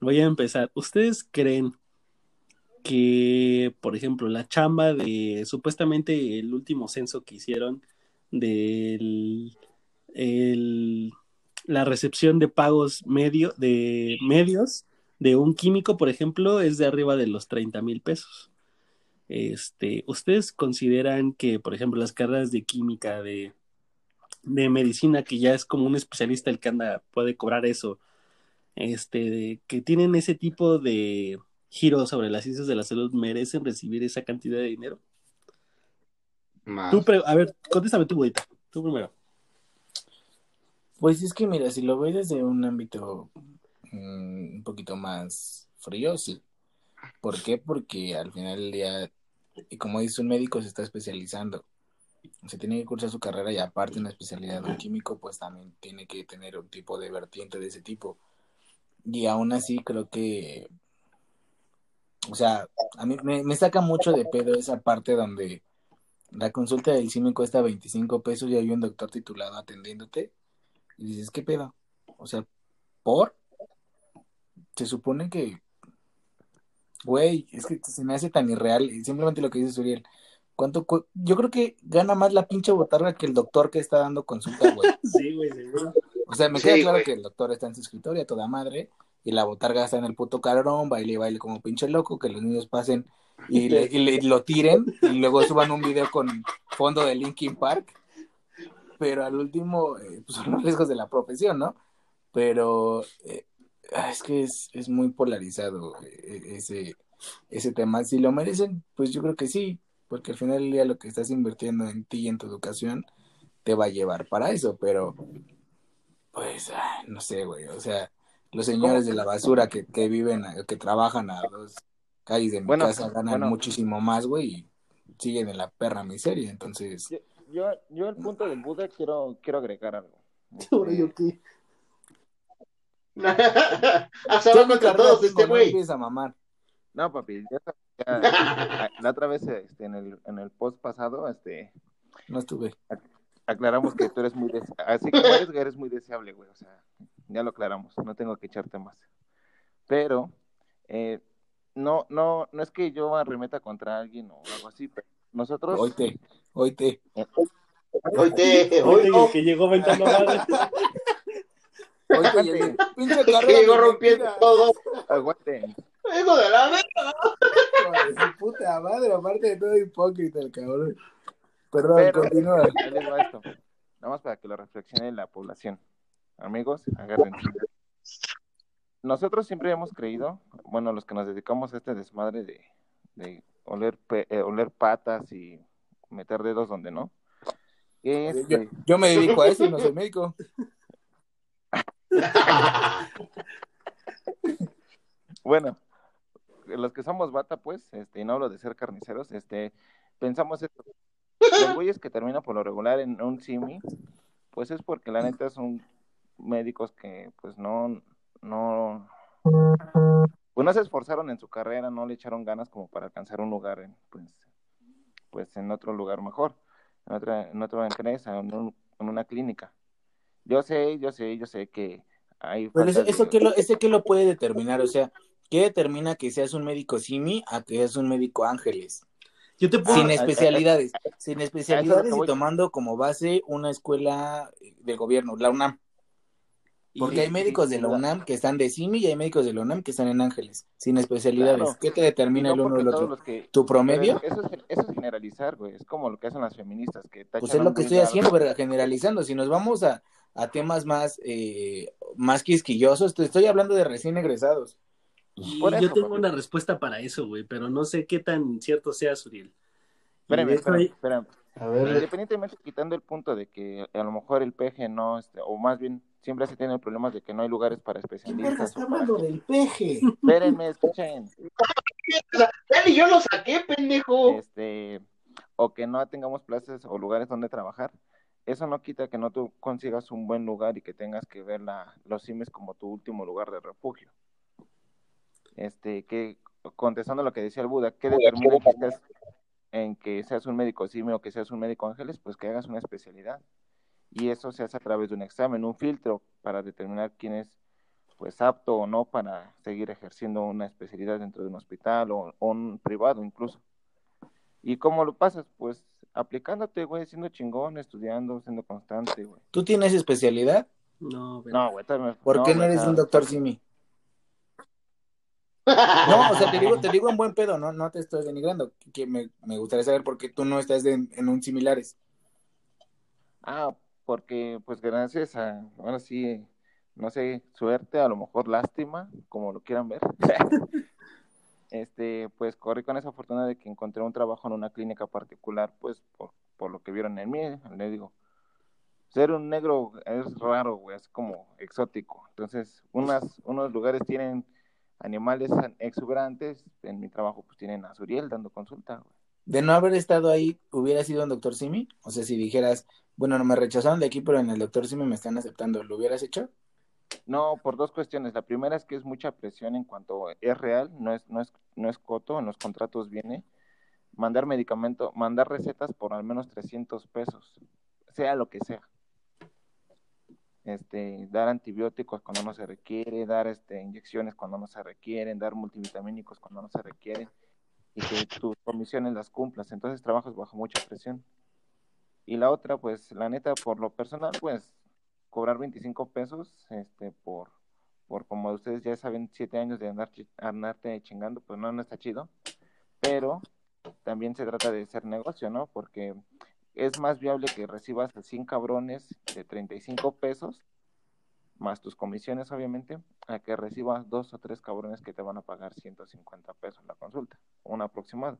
Speaker 1: Voy a empezar. ¿Ustedes creen que, por ejemplo, la chamba de supuestamente el último censo que hicieron del el- la recepción de pagos medio de medios de un químico, por ejemplo, es de arriba de los 30 mil pesos. Este, ¿ustedes consideran que, por ejemplo, las carreras de química, de, de medicina, que ya es como un especialista el que anda, puede cobrar eso, este, que tienen ese tipo de giro sobre las ciencias de la salud, merecen recibir esa cantidad de dinero?
Speaker 3: Más.
Speaker 1: Tú, pre- a ver, contéstame tú, Budita. Tú primero.
Speaker 2: Pues es que, mira, si lo ves desde un ámbito mm, un poquito más frío, sí. ¿Por qué? Porque al final del día, y como dice un médico, se está especializando. Se tiene que cursar su carrera y aparte una especialidad de un químico, pues también tiene que tener un tipo de vertiente de ese tipo. Y aún así creo que, o sea, a mí me, me saca mucho de pedo esa parte donde la consulta del CIMI cuesta 25 pesos y hay un doctor titulado atendiéndote y dices, ¿qué pedo? O sea, ¿por? Se supone que, güey, es que se me hace tan irreal, y simplemente lo que dice Suriel. ¿Cuánto cu- Yo creo que gana más la pinche botarga que el doctor que está dando consulta, güey.
Speaker 1: Sí, güey, seguro.
Speaker 2: O sea, me
Speaker 3: Sí,
Speaker 2: queda claro
Speaker 3: güey.
Speaker 2: que el doctor está en su escritorio a toda madre y la botarga está en el puto carón, baile y baile como pinche loco, que los niños pasen y, le- y le- lo tiren y luego suban un video con fondo de Linkin Park. Pero al último, eh, pues son los riesgos de la profesión, ¿no? Pero eh, ah, es que es, es muy polarizado eh, ese, ese tema. Si lo merecen, pues yo creo que sí, porque al final del día lo que estás invirtiendo en ti y en tu educación te va a llevar para eso, pero pues ay, no sé, güey, o sea, los señores de la basura que, que viven, que trabajan a dos calles de mi
Speaker 5: Bueno,
Speaker 2: casa ganan
Speaker 5: bueno.
Speaker 2: muchísimo más, güey, y siguen en la perra miseria, entonces...
Speaker 5: Yo, yo, yo el punto del Buda quiero, quiero agregar algo.
Speaker 1: Yo qué.
Speaker 3: Hasta va contra todos este
Speaker 2: no
Speaker 3: güey.
Speaker 2: empieza a mamar.
Speaker 5: No, papi, ya, ya- la otra vez este, en, el, en el post pasado este,
Speaker 2: No estuve.
Speaker 5: aclaramos que tú eres muy deseable. Así como eres, eres muy deseable, güey. O sea, ya lo aclaramos. No tengo que echarte más. Pero, eh, no, no, no es que yo arremeta contra alguien o algo así, pero nosotros.
Speaker 2: Oíte, oíte.
Speaker 3: Oíte,
Speaker 1: Oye,
Speaker 3: oíte.
Speaker 1: que llegó ventando madre.
Speaker 2: Oíte, y el pinche
Speaker 3: Que llegó rompiendo todo.
Speaker 5: Aguanten.
Speaker 3: Hijo de la verga.
Speaker 2: Puta madre, aparte de todo hipócrita el cabrón. Perdón,
Speaker 5: Pero-
Speaker 2: continúa.
Speaker 5: Nada más para que lo reflexione la población. Amigos, agárrense. Nosotros siempre hemos creído, bueno, los que nos dedicamos a este desmadre de, de oler, pe- eh, oler patas y meter dedos donde no. que,
Speaker 2: Yo,
Speaker 5: este,
Speaker 2: yo me dedico a eso y no soy médico.
Speaker 5: bueno, los que somos bata, pues, este, y no hablo de ser carniceros, este, pensamos esto. Los güeyes que terminan por lo regular en un simi, pues es porque la neta son médicos que, pues, no, no, pues no se esforzaron en su carrera, no le echaron ganas como para alcanzar un lugar en, pues, pues en otro lugar mejor, en otra, en otra empresa, en, un- en una clínica. Yo sé, yo sé, yo sé que hay
Speaker 2: Pero eso, eso
Speaker 5: de-
Speaker 2: que lo, ese que lo puede determinar, o sea, ¿qué determina que seas un médico simi a que seas un médico ángeles?
Speaker 1: Yo te puedo...
Speaker 2: Sin
Speaker 5: Ah,
Speaker 2: especialidades, sin especialidades y tomando como base una escuela del gobierno, la UNAM. Porque hay médicos de la. UNAM que están de simi y hay médicos de la UNAM que están en ángeles, sin especialidades.
Speaker 5: Claro.
Speaker 2: ¿Qué te determina el
Speaker 5: no
Speaker 2: uno del
Speaker 5: todos
Speaker 2: otro?
Speaker 5: que-
Speaker 2: ¿Tu promedio?
Speaker 5: pero Eso es, eso es generalizar, güey. Es como lo que hacen las feministas, que
Speaker 2: Pues es
Speaker 5: a
Speaker 2: lo que estoy haciendo. ¿verdad? generalizando. Si nos vamos a, a temas más, eh, más quisquillosos, te estoy hablando de recién egresados.
Speaker 1: Y yo tengo
Speaker 5: papi.
Speaker 1: una respuesta para eso, güey, pero no sé qué tan cierto sea, Suriel.
Speaker 5: Espérame, espérame, espérame.
Speaker 3: A ver,
Speaker 5: Independientemente, quitando el punto de que a lo mejor el peje no, este, o más bien, siempre se tiene problemas de que no hay lugares para especialistas. o para-
Speaker 2: del peje?
Speaker 5: Espérenme, escuchen.
Speaker 3: Dale, yo lo saqué, pendejo.
Speaker 5: Este, o que no tengamos plazas o lugares donde trabajar. Eso no quita que no tú consigas un buen lugar y que tengas que ver la, los CIMES como tu último lugar de refugio. Este, que contestando lo que decía el Buda, ¿qué determina que estés en que seas un médico CIME o que seas un médico ángeles? Pues que hagas una especialidad. Y eso se hace a través de un examen, un filtro para determinar quién es pues apto o no para seguir ejerciendo una especialidad dentro de un hospital o, o un privado incluso. ¿Y cómo lo pasas? Pues aplicándote, güey, siendo chingón, estudiando, siendo constante, güey.
Speaker 2: ¿Tú tienes especialidad?
Speaker 1: No, güey.
Speaker 5: No, güey,
Speaker 2: ¿Por qué no eres un doctor simi? No, o sea, te digo, te digo en buen pedo, no, no te estoy denigrando. Que me, me gustaría saber por qué tú no estás de- en un similares.
Speaker 5: Ah, porque pues gracias a, ahora sí, no sé, suerte, a lo mejor lástima, como lo quieran ver. este, pues corrí con esa fortuna de que encontré un trabajo en una clínica particular, pues por, por lo que vieron en mí, le digo, ser un negro es raro, güey, es como exótico. Entonces, unas, unos lugares tienen animales exuberantes, en mi trabajo pues tienen a Suriel dando consulta, güey.
Speaker 2: De no haber estado ahí, ¿hubiera sido un doctor simi? O sea, si dijeras, bueno, no me rechazaron de aquí, pero en el doctor simi me están aceptando, ¿lo hubieras hecho?
Speaker 5: No, por dos cuestiones. La primera es que es mucha presión en cuanto es real, no es, no es, no es coto, en los contratos viene mandar medicamento, mandar recetas por al menos 300 pesos, sea lo que sea. Este, dar antibióticos cuando no se requiere, dar este, inyecciones cuando no se requieren, dar multivitamínicos cuando no se requieren y que tus comisiones las cumplas. Entonces trabajas bajo mucha presión. Y la otra, pues, la neta, por lo personal, pues, cobrar 25 pesos, este, por, por como ustedes ya saben, siete años de andar, andarte chingando, pues no, no está chido. Pero también se trata de hacer negocio, ¿no? Porque es más viable que recibas a 100 cabrones de 35 pesos, más tus comisiones, obviamente, a que recibas dos o tres cabrones que te van a pagar 150 pesos la consulta, un aproximado.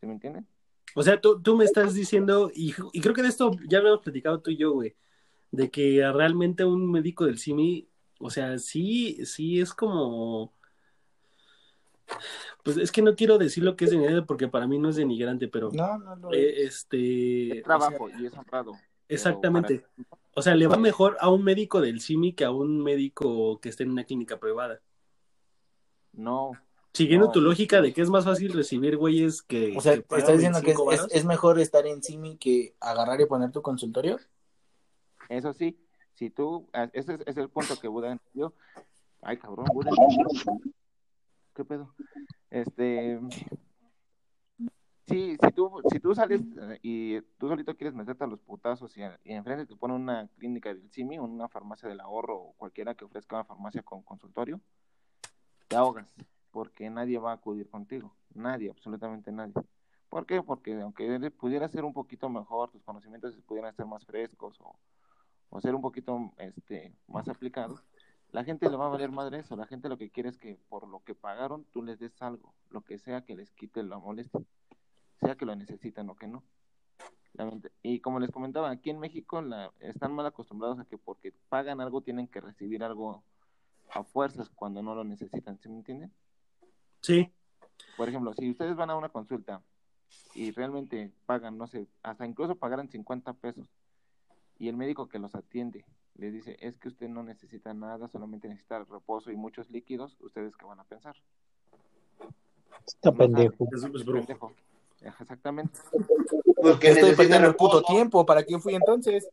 Speaker 5: ¿Sí me entienden?
Speaker 1: O sea, tú, tú me estás diciendo, y, y creo que de esto ya habíamos platicado tú y yo, güey, de que realmente un médico del CIMI, o sea, sí, sí es como... Pues es que no quiero decir lo que es denigrante porque para mí no es denigrante, pero
Speaker 2: No, no lo
Speaker 1: eh, este...
Speaker 5: Es trabajo y es honrado.
Speaker 1: Exactamente.
Speaker 5: para-
Speaker 1: O sea, le va mejor a un médico del CIMI que a un médico que esté en una clínica privada.
Speaker 5: No,
Speaker 1: Siguiendo
Speaker 5: No.
Speaker 1: tu lógica de que es más fácil recibir güeyes que...
Speaker 2: O sea,
Speaker 1: que
Speaker 2: ¿te
Speaker 1: pagan
Speaker 2: estás diciendo que es,
Speaker 1: 25
Speaker 2: es-
Speaker 1: varos?
Speaker 2: es mejor estar en simi que agarrar y poner tu consultorio?
Speaker 5: Eso sí, si tú, ah, ese es, es el punto que Buda entendió. Ay, cabrón, Buda. ¿Qué pedo? Este, sí, si tú, si tú sales eh, y tú solito quieres meterte a los putazos y, y enfrente te pone una clínica del CIMI, una farmacia del ahorro o cualquiera que ofrezca una farmacia con consultorio, te ahogas, porque nadie va a acudir contigo, nadie, absolutamente nadie. ¿Por qué? Porque aunque pudiera ser un poquito mejor, tus conocimientos pudieran ser más frescos o, ser un poquito este, más aplicados, la gente le va a valer madre eso. La gente lo que quiere es que por lo que pagaron tú les des algo, lo que sea que les quite la molestia, sea que lo necesitan o que no. Y como les comentaba, aquí en México la, están mal acostumbrados a que porque pagan algo tienen que recibir algo a fuerzas cuando no lo necesitan, ¿sí me entienden?
Speaker 1: Sí,
Speaker 5: Por ejemplo, si ustedes van a una consulta y realmente pagan, no sé, hasta incluso pagaran 50 pesos y el médico que los atiende les dice, es que usted no necesita nada, solamente necesita reposo y muchos líquidos, ¿ustedes qué van a pensar?
Speaker 4: Está
Speaker 5: No
Speaker 4: pendejo.
Speaker 1: es,
Speaker 5: Exactamente,
Speaker 3: Porque
Speaker 2: Estoy perdiendo el puto tiempo. ¿Para qué fui entonces?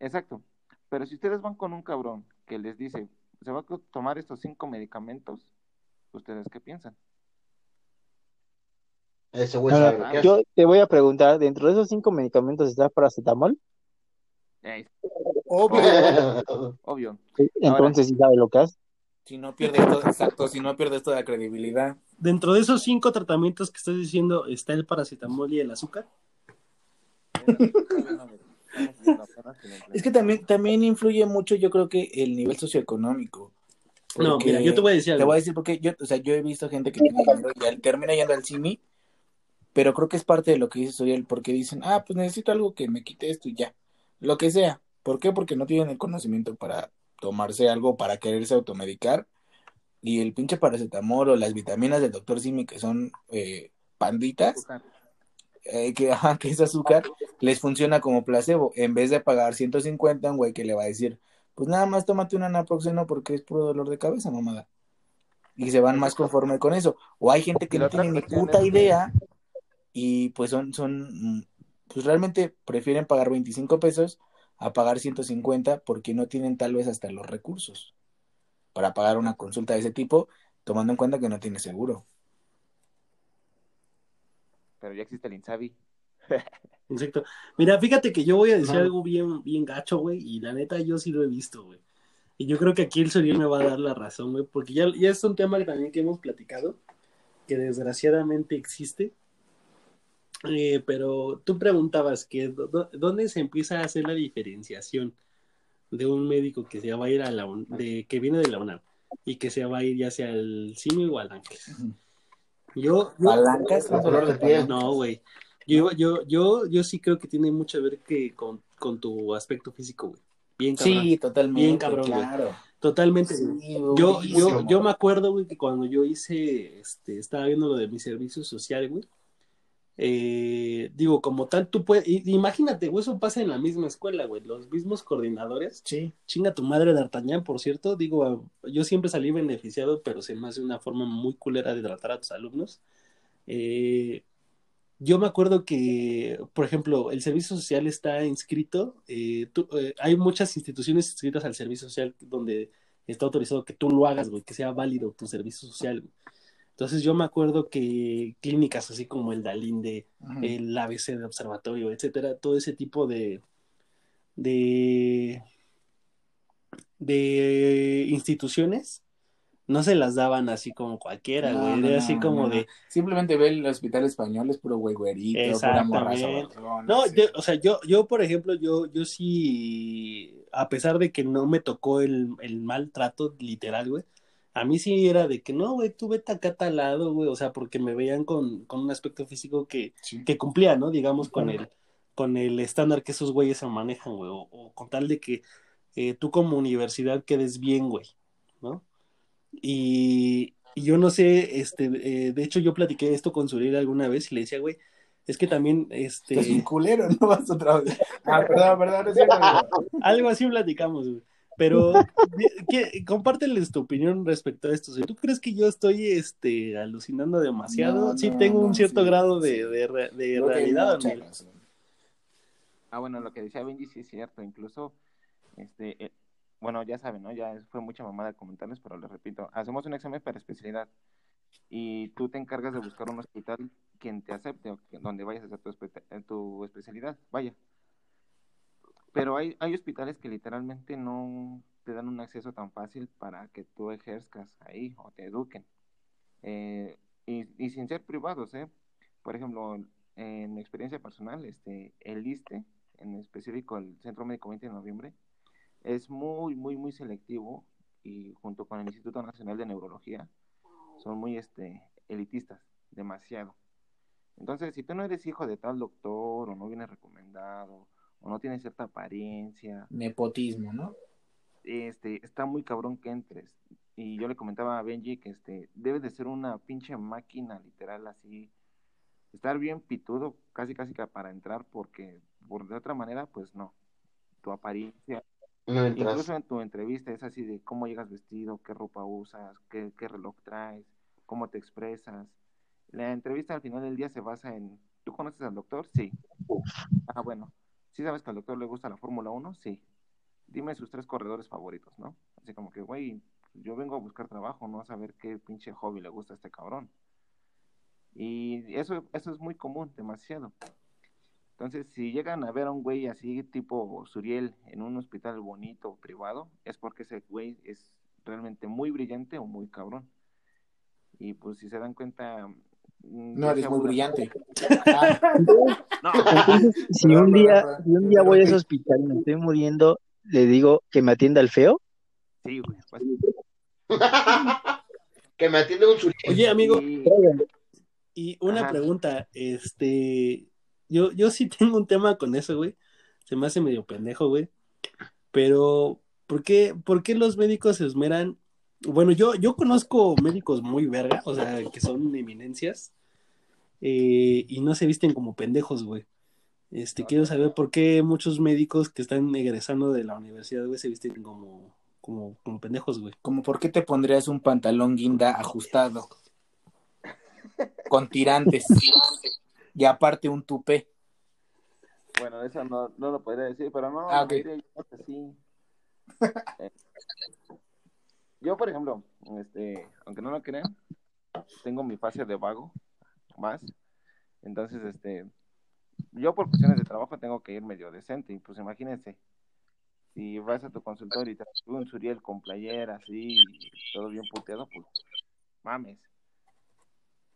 Speaker 5: exacto. Pero si ustedes van con un cabrón que les dice, se va a tomar estos cinco medicamentos, ¿ustedes qué piensan?
Speaker 3: Ese güey
Speaker 4: Ahora,
Speaker 3: sabe qué hace.
Speaker 4: yo te voy a preguntar, ¿dentro de esos cinco medicamentos está paracetamol?
Speaker 5: Eh,
Speaker 2: Obvio.
Speaker 5: obvio.
Speaker 4: Entonces sí sabe lo que hace.
Speaker 2: Si no pierdes todo, exacto, si no pierdes toda credibilidad.
Speaker 1: Dentro de esos cinco tratamientos que estás diciendo, ¿está el paracetamol y el azúcar?
Speaker 2: Es que también, también influye mucho, yo creo que el nivel socioeconómico.
Speaker 1: No, mira, yo te voy a decir
Speaker 2: Te
Speaker 1: algo.
Speaker 2: voy a decir porque yo, o sea, yo he visto gente que y termina yendo al CIMI, pero creo que es parte de lo que dice Soriel, porque dicen, ah, pues necesito algo que me quite esto y ya, lo que sea. ¿Por qué? Porque no tienen el conocimiento para tomarse algo, para quererse automedicar, y el pinche paracetamol o las vitaminas del doctor Simi, que son eh, panditas, eh, que, ajá, que es azúcar, les funciona como placebo. En vez de pagar 150, un güey que le va a decir, pues nada más tómate una naproxeno porque es puro dolor de cabeza, mamada. Y se van más conforme con eso. O hay gente que no tiene ni puta idea y pues son, son, pues realmente prefieren pagar 25 pesos a pagar 150 porque no tienen tal vez hasta los recursos para pagar una consulta de ese tipo, tomando en cuenta que no tiene seguro.
Speaker 5: Pero ya existe el Insabi.
Speaker 1: Exacto. Mira, fíjate que yo voy a decir
Speaker 3: Ajá.
Speaker 1: algo bien, bien gacho, güey, y la neta yo sí lo he visto, güey. Y yo creo que aquí el Soriel me va a dar la razón, güey, porque ya, ya es un tema que también que hemos platicado, que desgraciadamente existe. Eh, pero tú preguntabas que dónde se empieza a hacer la diferenciación de un médico que se va a ir a la UN- de que viene de la UNAM y que se va a ir ya sea al CIMI o al. Yo, yo-
Speaker 2: Palancas,
Speaker 3: Un dolor de piel.
Speaker 1: no, güey. Yo, yo, yo, yo sí creo que tiene mucho que ver que con, con tu aspecto físico, güey. Bien cabrón.
Speaker 2: Sí, totalmente.
Speaker 1: Bien cabrón, güey.
Speaker 2: claro.
Speaker 1: Totalmente.
Speaker 2: Sí.
Speaker 1: Yo, yo, yo me acuerdo, güey, que cuando yo hice, este, estaba viendo lo de mi servicio social, güey. eh, digo, como tal, tú puedes, imagínate, güey, eso pasa en la misma escuela, güey, los mismos coordinadores,
Speaker 2: Sí.
Speaker 1: chinga tu madre D'Artagnan, por cierto, digo, yo siempre salí beneficiado, pero se me hace una forma muy culera de tratar a tus alumnos. Eh, yo me acuerdo que, por ejemplo, el servicio social está inscrito, eh, tú- eh, hay muchas instituciones inscritas al servicio social donde está autorizado que tú lo hagas, güey, que sea válido tu servicio social. güey. Entonces yo me acuerdo que clínicas así como el Dalinde, el ABC de observatorio, etcétera, todo ese tipo de de de instituciones no se las daban así como cualquiera,
Speaker 2: No,
Speaker 1: güey,
Speaker 2: no,
Speaker 1: era así
Speaker 2: no,
Speaker 1: como de
Speaker 2: Simplemente ve el hospital español, es puro güey güerito, pura morra
Speaker 1: No, yo, o sea, yo, yo, por ejemplo, yo, yo sí, a pesar de que no me tocó el, el maltrato literal, güey, a mí sí era de que no, güey, tú vete acá tal lado, güey, o sea, porque me veían con, con un aspecto físico que,
Speaker 2: Sí.
Speaker 1: que cumplía, ¿no? Digamos, con el, con el estándar que esos güeyes se manejan, güey, o, o con tal de que eh, tú como universidad quedes bien, güey, ¿no? Y, y yo no sé, este, eh, de hecho yo platiqué esto con Suriel alguna vez y le decía, güey, es que también, este,
Speaker 2: Estás un culero, no vas otra vez. Ah, perdón, perdón, no es cierto.
Speaker 1: algo así platicamos, güey. Pero, ¿qué, compárteles tu opinión respecto a esto. ¿Tú crees que yo estoy este, alucinando demasiado?
Speaker 2: No,
Speaker 1: sí,
Speaker 2: no,
Speaker 1: tengo
Speaker 2: no,
Speaker 1: un cierto
Speaker 2: sí,
Speaker 1: grado
Speaker 2: sí.
Speaker 1: de, de, de realidad.
Speaker 5: Ah, bueno, lo que decía Benji sí es cierto, incluso, este, eh, bueno, ya saben, ¿no? Ya fue mucha mamada comentarles, pero les repito, hacemos un examen para especialidad y tú te encargas de buscar un hospital quien te acepte donde vayas a hacer eh, tu especialidad, vaya. Pero hay, hay hospitales que literalmente no te dan un acceso tan fácil para que tú ejerzcas ahí o te eduquen. Eh, y, y sin ser privados, ¿eh? Por ejemplo, en mi experiencia personal, este, el ISTE, en específico el Centro Médico 20 de Noviembre, es muy, muy, muy selectivo y junto con el Instituto Nacional de Neurología son muy este, elitistas, demasiado. Entonces, si tú no eres hijo de tal doctor o no vienes recomendado o no tienes cierta apariencia,
Speaker 2: Nepotismo, ¿no?
Speaker 5: este, está muy cabrón que entres. Y yo le comentaba a Benji que este, debe de ser una pinche máquina literal así, estar bien pitudo casi casi que para entrar porque por de otra manera pues no. Tu apariencia, Incluso en tu entrevista es así de cómo llegas vestido, qué ropa usas, qué, qué reloj traes, cómo te expresas. La entrevista al final del día se basa en ¿tú conoces al doctor? Sí. Ah, bueno. ¿Sí sabes que al doctor le gusta la Fórmula 1? Sí. Dime sus tres corredores favoritos, ¿no? Así como que, güey, yo vengo a buscar trabajo, no a saber qué pinche hobby le gusta a este cabrón. Y eso, eso es muy común, demasiado. Entonces, si llegan a ver a un güey así, tipo Suriel, en un hospital bonito, privado, es porque ese güey es realmente muy brillante o muy cabrón. Y pues si se dan cuenta... mm,
Speaker 2: No eres muy brillante.
Speaker 5: No,
Speaker 4: Entonces, si un día, si un día voy a ese hospital y me estoy muriendo, le digo que me atienda el feo.
Speaker 5: sí, güey. pues,
Speaker 3: que me atiende un surito.
Speaker 1: Oye, amigo,
Speaker 5: y-
Speaker 1: y una
Speaker 5: Ajá.
Speaker 1: pregunta, este, yo, yo sí tengo un tema con eso, güey. Se me hace medio pendejo, güey. Pero, ¿por qué, por qué los médicos se esmeran? Bueno, yo, yo conozco médicos muy verga, o sea, que son eminencias, eh, y no se visten como pendejos, güey. Este, quiero saber por qué muchos médicos que están egresando de la universidad, güey, se visten como, como, como pendejos, güey.
Speaker 2: Como por qué te pondrías un pantalón guinda ajustado con tirantes y aparte un tupé.
Speaker 5: Bueno, eso no, no lo podría decir, pero no,
Speaker 2: Ah,
Speaker 5: yo que sí. Eh, yo, por ejemplo, este, aunque no lo crean, tengo mi fase de vago más. Entonces, este, yo por cuestiones de trabajo tengo que ir medio decente. Y pues imagínense, si vas a tu consultorio y te un suriel con playera así, todo bien puteado, pues mames,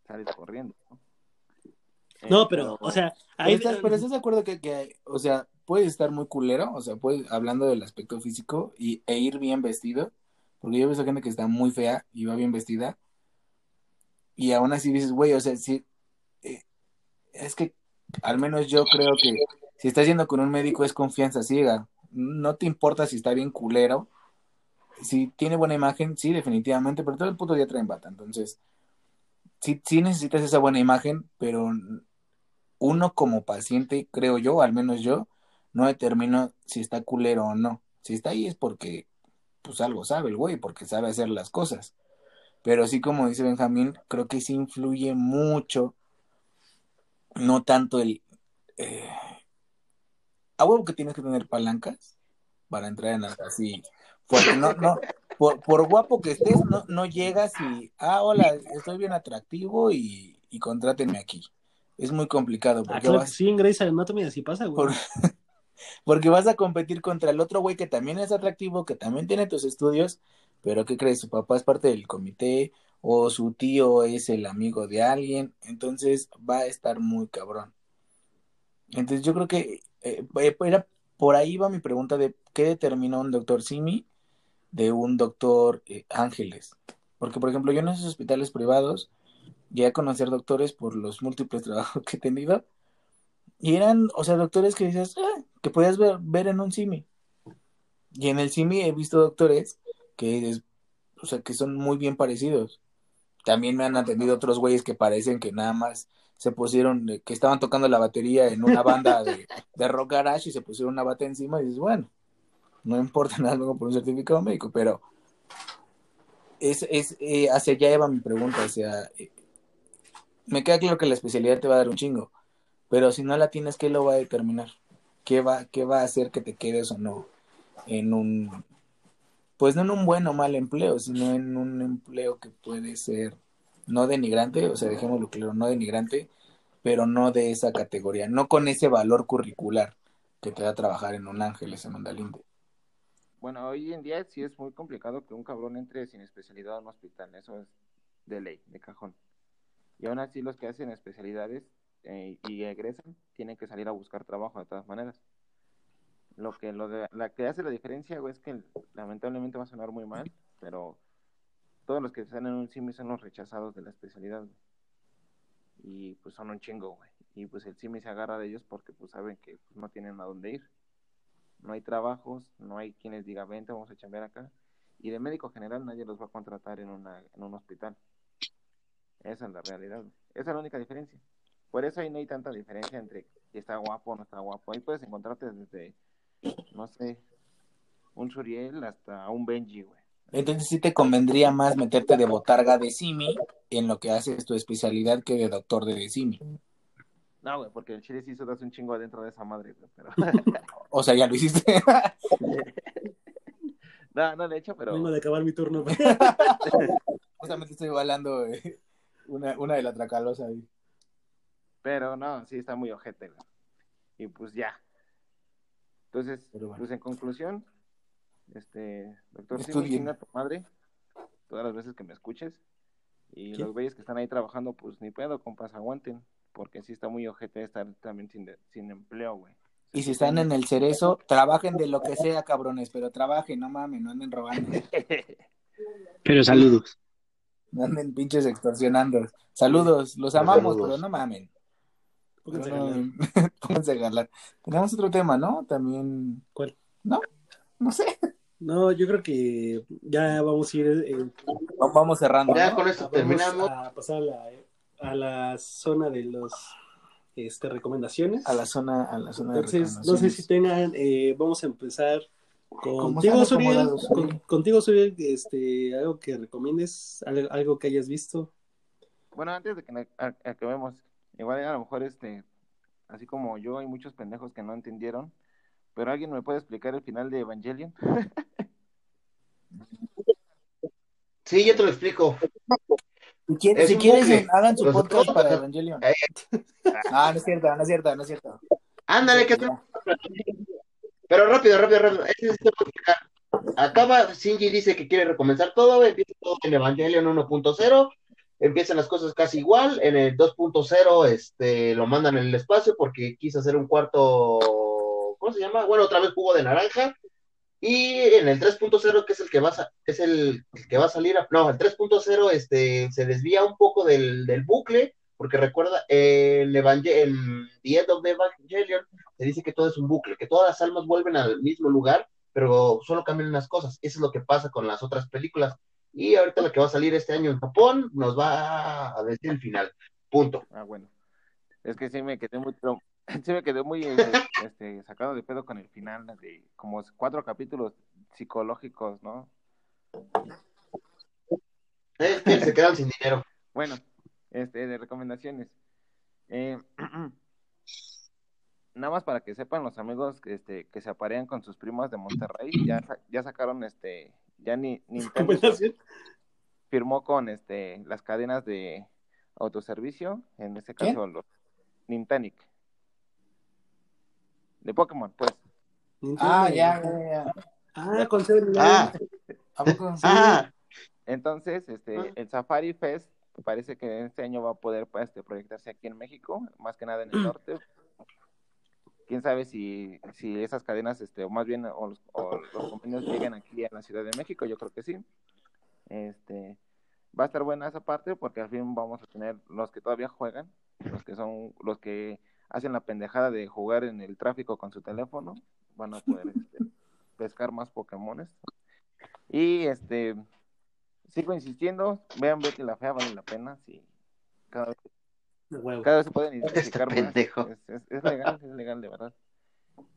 Speaker 5: sales corriendo. ¿no? Eh,
Speaker 1: No, pero, o sea,
Speaker 2: Pero
Speaker 1: hay,
Speaker 2: estás, pero estás de acuerdo que, que, o sea, puedes estar muy culero, o sea, puedes, hablando del aspecto físico, y, e ir bien vestido, porque yo he visto gente que está muy fea y va bien vestida, y aún así dices, güey, o sea, sí, eh, es que al menos yo creo que si estás yendo con un médico es confianza ciega, no te importa si está bien culero, si tiene buena imagen, sí, definitivamente, pero todo el puto día traen bata, entonces, sí, sí necesitas esa buena imagen, pero uno como paciente, creo yo, al menos yo, no determino si está culero o no. Si está ahí es porque, pues algo sabe el güey, porque sabe hacer las cosas. Pero sí, como dice Benjamín, creo que sí influye mucho, no tanto el... eh, que tienes que tener palancas para entrar en algo así. Porque no, no, por, por guapo que estés, no, no llegas y, ah, hola, estoy bien atractivo y, y contrátenme aquí. Es muy complicado
Speaker 1: Ah,
Speaker 2: porque
Speaker 1: claro que
Speaker 2: vas,
Speaker 1: sí, en Grey's Anatomy así pasa, güey.
Speaker 2: por- porque vas a competir contra el otro güey que también es atractivo, que también tiene tus estudios, pero ¿qué crees? Su papá es parte del comité o su tío es el amigo de alguien, entonces va a estar muy cabrón. Entonces yo creo que eh, era, por ahí va mi pregunta de qué determina un doctor Simi de un doctor eh, Ángeles. Porque, por ejemplo, yo en esos hospitales privados llegué a conocer doctores por los múltiples trabajos que he tenido. Y eran, o sea, doctores que dices, "Ah", que podías ver, ver en un Simi. Y en el Simi he visto doctores que, es- o sea, que son muy bien parecidos. También me han atendido otros güeyes que parecen que nada más se pusieron, eh, que estaban tocando la batería en una banda de, de rock garage y se pusieron una bata encima y dices, bueno, no importa nada luego por un certificado médico, pero es, es eh, hacia allá va mi pregunta, o sea, me queda claro que la especialidad te va a dar un chingo, pero si no la tienes, ¿qué lo va a determinar? ¿Qué va, qué va a hacer que te quedes o no en un, pues no en un buen o mal empleo, sino en un empleo que puede ser no denigrante, o sea, dejémoslo claro, no denigrante, pero no de esa categoría, no con ese valor curricular que te da trabajar en un Ángeles en Mandalinde.
Speaker 5: Bueno, hoy en día sí es muy complicado que un cabrón entre sin especialidad a un hospital, eso es de ley, de cajón. Y aún así los que hacen especialidades eh, y egresan tienen que salir a buscar trabajo de todas maneras. Lo que lo de, la que hace la diferencia, güey, es que lamentablemente va a sonar muy mal, pero todos los que están en un CIMI son los rechazados de la especialidad. Y pues son un chingo, güey. Y pues el CIMI se agarra de ellos porque pues saben que pues, no tienen a dónde ir no hay trabajos, no hay quienes digan, vente, vamos a chambear acá. Y de médico general nadie los va a contratar en, una, en un hospital. Esa es la realidad. güey. Esa es la única diferencia. Por eso ahí no hay tanta diferencia entre si está guapo o no está guapo. Ahí puedes encontrarte desde, no sé, un Suriel hasta un Benji, güey.
Speaker 2: Entonces sí te convendría más meterte de botarga de Simi en lo que haces tu especialidad que de doctor de Simi.
Speaker 5: No, güey, porque el chile sí sudas un chingo adentro de esa madre, güey, pero...
Speaker 2: O sea, ya lo hiciste.
Speaker 5: no, no, de hecho, pero...
Speaker 1: Vengo de acabar mi turno.
Speaker 2: Justamente estoy balando eh, una, una de la tracalosa ahí.
Speaker 5: Pero no, sí está muy ojete, güey. Y pues ya. Entonces,
Speaker 2: Pero bueno.
Speaker 5: pues en conclusión, este, doctor, sí, chinga tu madre, todas las veces que me escuches. Y los güeyes que están ahí trabajando, pues ni pedo, compas, aguanten. Porque sí está muy ojete estar también sin, de- sin empleo, güey.
Speaker 2: Y si están en el cerezo, trabajen de lo que sea, cabrones, pero trabajen, no mamen, no anden robando,
Speaker 4: Pero saludos.
Speaker 2: No anden pinches extorsionando. Saludos, los amamos,
Speaker 3: Saludos.
Speaker 2: pero no mamen.
Speaker 1: Pónganse a
Speaker 2: Pero no-
Speaker 1: ganar.
Speaker 2: Pónganse a galar. Tenemos otro tema, ¿no? También.
Speaker 1: ¿Cuál?
Speaker 2: ¿No? No sé.
Speaker 1: No, yo creo que ya vamos a ir eh,
Speaker 2: Vamos cerrando.
Speaker 3: Ya
Speaker 2: ¿no?
Speaker 3: con esto
Speaker 1: vamos
Speaker 3: terminamos.
Speaker 1: a pasar a la, a la zona de los este, recomendaciones.
Speaker 2: A la zona, a la zona de
Speaker 1: Entonces, no sé si
Speaker 2: recomendaciones.
Speaker 1: tengan, eh, vamos a empezar contigo, Suriel. Con- contigo, Suriel, este, algo que recomiendes, algo, algo que hayas visto.
Speaker 5: Bueno, antes de que acabemos, igual a lo mejor este, así como yo, hay muchos pendejos que no entendieron, pero alguien me puede explicar el final de Evangelion.
Speaker 3: Sí, yo te lo explico.
Speaker 2: Si quieren,
Speaker 3: Es
Speaker 2: si
Speaker 3: un
Speaker 2: quieren,
Speaker 3: bucle.
Speaker 2: hagan su
Speaker 3: Los
Speaker 2: podcast
Speaker 3: otros-
Speaker 2: para Evangelion.
Speaker 3: Eh.
Speaker 2: Ah, no es cierto, no es cierto, no es cierto.
Speaker 3: Ándale, que Pero rápido, rápido, rápido. Acaba, Shinji dice que quiere recomenzar todo, empieza todo en Evangelion 1.0, empiezan las cosas casi igual, en el 2.0 este, lo mandan en el espacio porque quiso hacer un cuarto, ¿cómo se llama? Bueno, otra vez jugo de naranja, y en el 3.0, que es el que va a, es el, el que va a salir, a- no, el 3.0 este, se desvía un poco del, del bucle, porque recuerda, el Evangel- en The End of the Evangelion se dice que todo es un bucle, que todas las almas vuelven al mismo lugar, pero solo cambian unas cosas. Eso es lo que pasa con las otras películas. Y ahorita la que va a salir este año en Japón nos va a decir el final. Punto.
Speaker 5: Ah, bueno. Es que sí me quedé muy, sí me quedé muy eh, este, sacado de pedo con el final de como cuatro capítulos psicológicos, ¿no?
Speaker 3: Es que se quedan sin dinero.
Speaker 5: Bueno, este, de recomendaciones. Eh, nada más para que sepan los amigos que, este, que se aparean con sus primos de Monterrey, ya, ya sacaron este, ya ni Nintendo firmó con este las cadenas de autoservicio, en este caso los Nintanic. De Pokémon, pues.
Speaker 1: Nintendo.
Speaker 2: Ah, ya, ya, ya.
Speaker 1: Ah, con
Speaker 3: Ah,
Speaker 2: ¿A poco?
Speaker 3: ah,
Speaker 5: Entonces, este,
Speaker 3: Ah.
Speaker 5: el Safari Fest parece que este año va a poder pues, este, proyectarse aquí en México, más que nada en el norte. Quién sabe si, si esas cadenas, este, o más bien, o los, o los convenios lleguen aquí a la Ciudad de México, yo creo que sí. Este, va a estar buena esa parte porque al fin vamos a tener los que todavía juegan, los que son, los que hacen la pendejada de jugar en el tráfico con su teléfono, van a poder este, pescar más Pokémones. Y este, sigo insistiendo, vean Betty la Fea, vale la pena, sí. Cada vez,
Speaker 1: huevo.
Speaker 5: cada vez se pueden identificar más.
Speaker 3: pendejo.
Speaker 5: Es, es- es legal, es legal de verdad.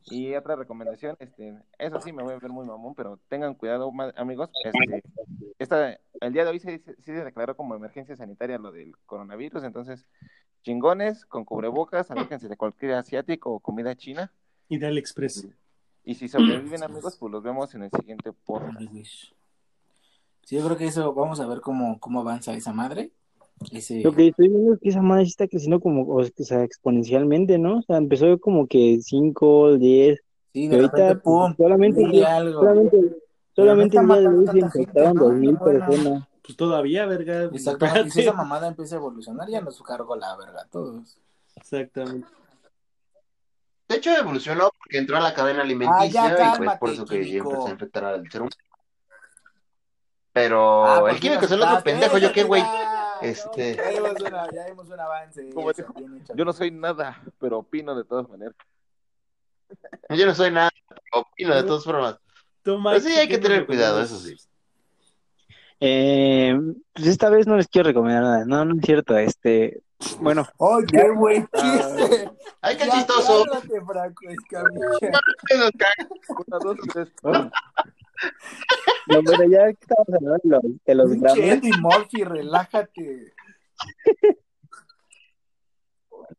Speaker 5: Y otra recomendación, este, eso sí me voy a ver muy mamón, pero tengan cuidado, amigos, este, esta, el día de hoy se, se- sí se declaró como emergencia sanitaria lo del coronavirus, entonces, chingones, con cubrebocas, aléjense de cualquier asiático o comida china,
Speaker 1: Y de AliExpress.
Speaker 5: y si sobreviven, amigos, pues los vemos en el siguiente podcast.
Speaker 2: Sí, yo creo que eso, vamos a ver cómo, cómo avanza esa madre. Ese,
Speaker 4: Lo que estoy viendo es que esa madre sí está creciendo como, o sea, exponencialmente, ¿no? O sea, empezó como que 5, 10,
Speaker 2: sí, de
Speaker 4: ahorita
Speaker 2: repente, pum,
Speaker 4: solamente,
Speaker 2: algo.
Speaker 4: solamente, solamente
Speaker 2: no
Speaker 4: el día de hoy se infectaron
Speaker 2: ¿no?
Speaker 4: dos mil
Speaker 2: Bueno.
Speaker 4: personas.
Speaker 1: Pues todavía, verga.
Speaker 2: Exactamente. Y si esa mamada empieza a evolucionar, ya nos cargó la verga a todos.
Speaker 1: Exactamente.
Speaker 3: de hecho evolucionó porque entró a la cadena alimenticia
Speaker 2: Ah, ya,
Speaker 3: y pues
Speaker 2: cálmate,
Speaker 3: por eso que ya empezó a infectar al ser humano. Pero
Speaker 2: Ah,
Speaker 3: el
Speaker 2: fin
Speaker 3: químico es el otro pendejo, ¿yo qué, güey? Este-
Speaker 2: Ya vimos, una- ya vimos un avance.
Speaker 5: Como
Speaker 2: eso,
Speaker 5: dijo,
Speaker 2: bien hecho.
Speaker 5: Yo no soy nada, pero opino de todas maneras.
Speaker 3: Yo no soy nada, opino de todas formas. Pero sí hay
Speaker 1: ¿qué
Speaker 3: que tener cuidado, eso sí.
Speaker 4: Eh, pues esta vez no les quiero recomendar nada, no, no es cierto, este, bueno,
Speaker 2: ¡Ay, qué buen chiste!
Speaker 3: Ay, qué chistoso.
Speaker 2: cálmate, Franco Escamilla.
Speaker 5: Una, dos, tres.
Speaker 4: No, pero ya que estamos hablando de los, de los Grammys,
Speaker 2: Eddie Murphy, relájate.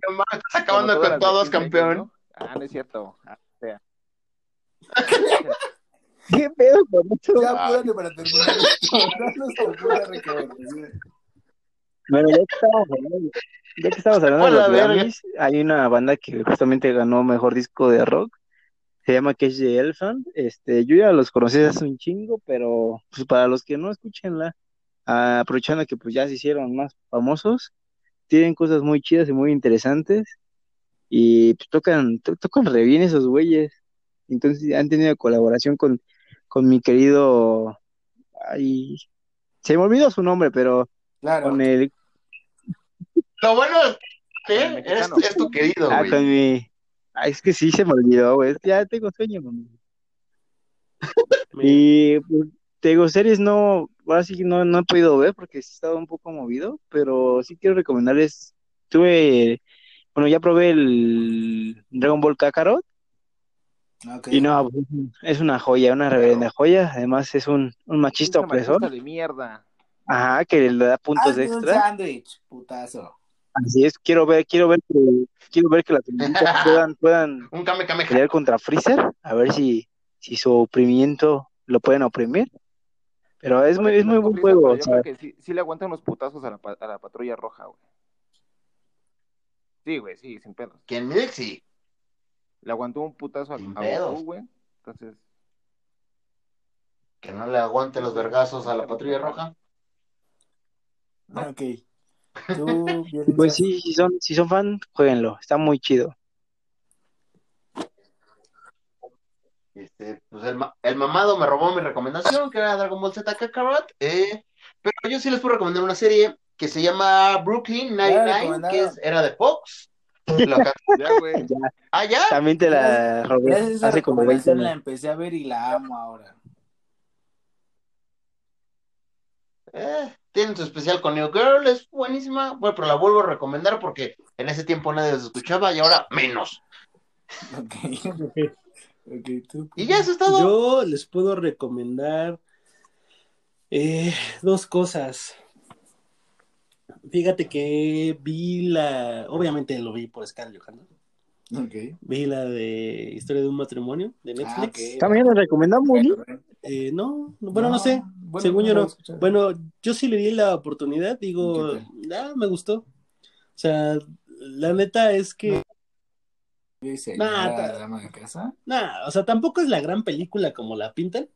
Speaker 3: No mames, estás acabando con todos,
Speaker 5: 15 años,
Speaker 3: campeón.
Speaker 5: ¿no? Ah, no es cierto. Ah, sea,
Speaker 4: ¿Qué pedo con eso?
Speaker 2: Ya apúrate para terminar esto.
Speaker 4: Bueno, ya que estamos hablando, ya que estamos hablando de
Speaker 3: la
Speaker 4: los. Grammys, hay una banda que justamente ganó mejor disco de rock. Se llama Cage the Elephant. Este, yo ya los conocí hace un chingo, pero pues, para los que no escúchenla, ah, aprovechando que pues ya se hicieron más famosos, tienen cosas muy chidas y muy interesantes. Y pues, tocan, to- tocan re bien esos güeyes. Entonces han tenido colaboración con, con mi querido. Ay, se me olvidó su nombre, pero
Speaker 2: Claro.
Speaker 4: con el
Speaker 3: Lo bueno es que
Speaker 5: El
Speaker 3: es, tu querido,
Speaker 4: Ah,
Speaker 3: güey.
Speaker 4: con mi. Ah, es que sí se me olvidó, güey. Ya tengo sueño, mami. Y pues, te digo, series no, ahora sí que no, no he podido ver porque sí he estado un poco movido, pero sí quiero recomendarles. Tuve, bueno, ya probé el Dragon Ball Kakarot
Speaker 2: Ok.
Speaker 4: y no, pues, es una joya, una reverenda joya. Además, es un, un machista
Speaker 5: pinche
Speaker 4: opresor.
Speaker 5: machista de mierda.
Speaker 4: Ajá, que le da puntos
Speaker 2: Hazme un
Speaker 4: extra.
Speaker 2: sándwich, putazo.
Speaker 4: Así es, quiero ver, quiero ver que, quiero ver que las feministas puedan, puedan
Speaker 3: Un Kame Kame
Speaker 4: pelear contra Freezer, a ver si, si su oprimimiento lo pueden oprimir. Pero es muy, es muy buen juego, o sea,
Speaker 5: Yo creo que sí, sí le aguantan unos putazos a la, a la patrulla roja, güey. Sí, güey, sí, sin pedos.
Speaker 3: ¿Quién me sí?
Speaker 5: Le aguantó un putazo a,
Speaker 3: Sin
Speaker 5: a. Goku, güey. Entonces,
Speaker 3: Que no le aguante los vergazos a la patrulla roja.
Speaker 2: Ok. Tú,
Speaker 4: pues sí, si son, si son fan, jueguenlo, está muy chido.
Speaker 3: Este, pues el, ma- el mamado me robó mi recomendación, que era Dragon Ball Z Kakarot. Eh, pero yo sí les puedo recomendar una serie que se llama Brooklyn Nine-Nine, que es, era de Fox.
Speaker 5: Ya, güey.
Speaker 3: ah, ya.
Speaker 4: También te la robé hace como 20
Speaker 2: recomendación la empecé a ver y la amo ahora.
Speaker 3: Eh, tienen su especial con New Girl, es buenísima. Bueno, pero la vuelvo a recomendar porque en ese tiempo nadie los escuchaba y ahora menos.
Speaker 2: Ok. Ok, tú.
Speaker 3: Y ya eso es todo.
Speaker 1: Yo les puedo recomendar eh, dos cosas. Fíjate que vi la, obviamente lo vi por Scarlett Johansson.
Speaker 2: Ok.
Speaker 1: Vi la de Historia de un matrimonio de Netflix.
Speaker 2: Ah, ok.
Speaker 4: También lo recomendamos.
Speaker 1: Eh, no, no, bueno, no, sé.
Speaker 2: bueno,
Speaker 1: Según yo no. Bueno, yo sí le di la oportunidad, digo,
Speaker 2: ¿Qué
Speaker 1: ah, me gustó. O sea, la neta es que,
Speaker 2: señora
Speaker 1: Nah,
Speaker 2: dama de casa.
Speaker 1: nada, o sea, tampoco es la gran película como la pintan,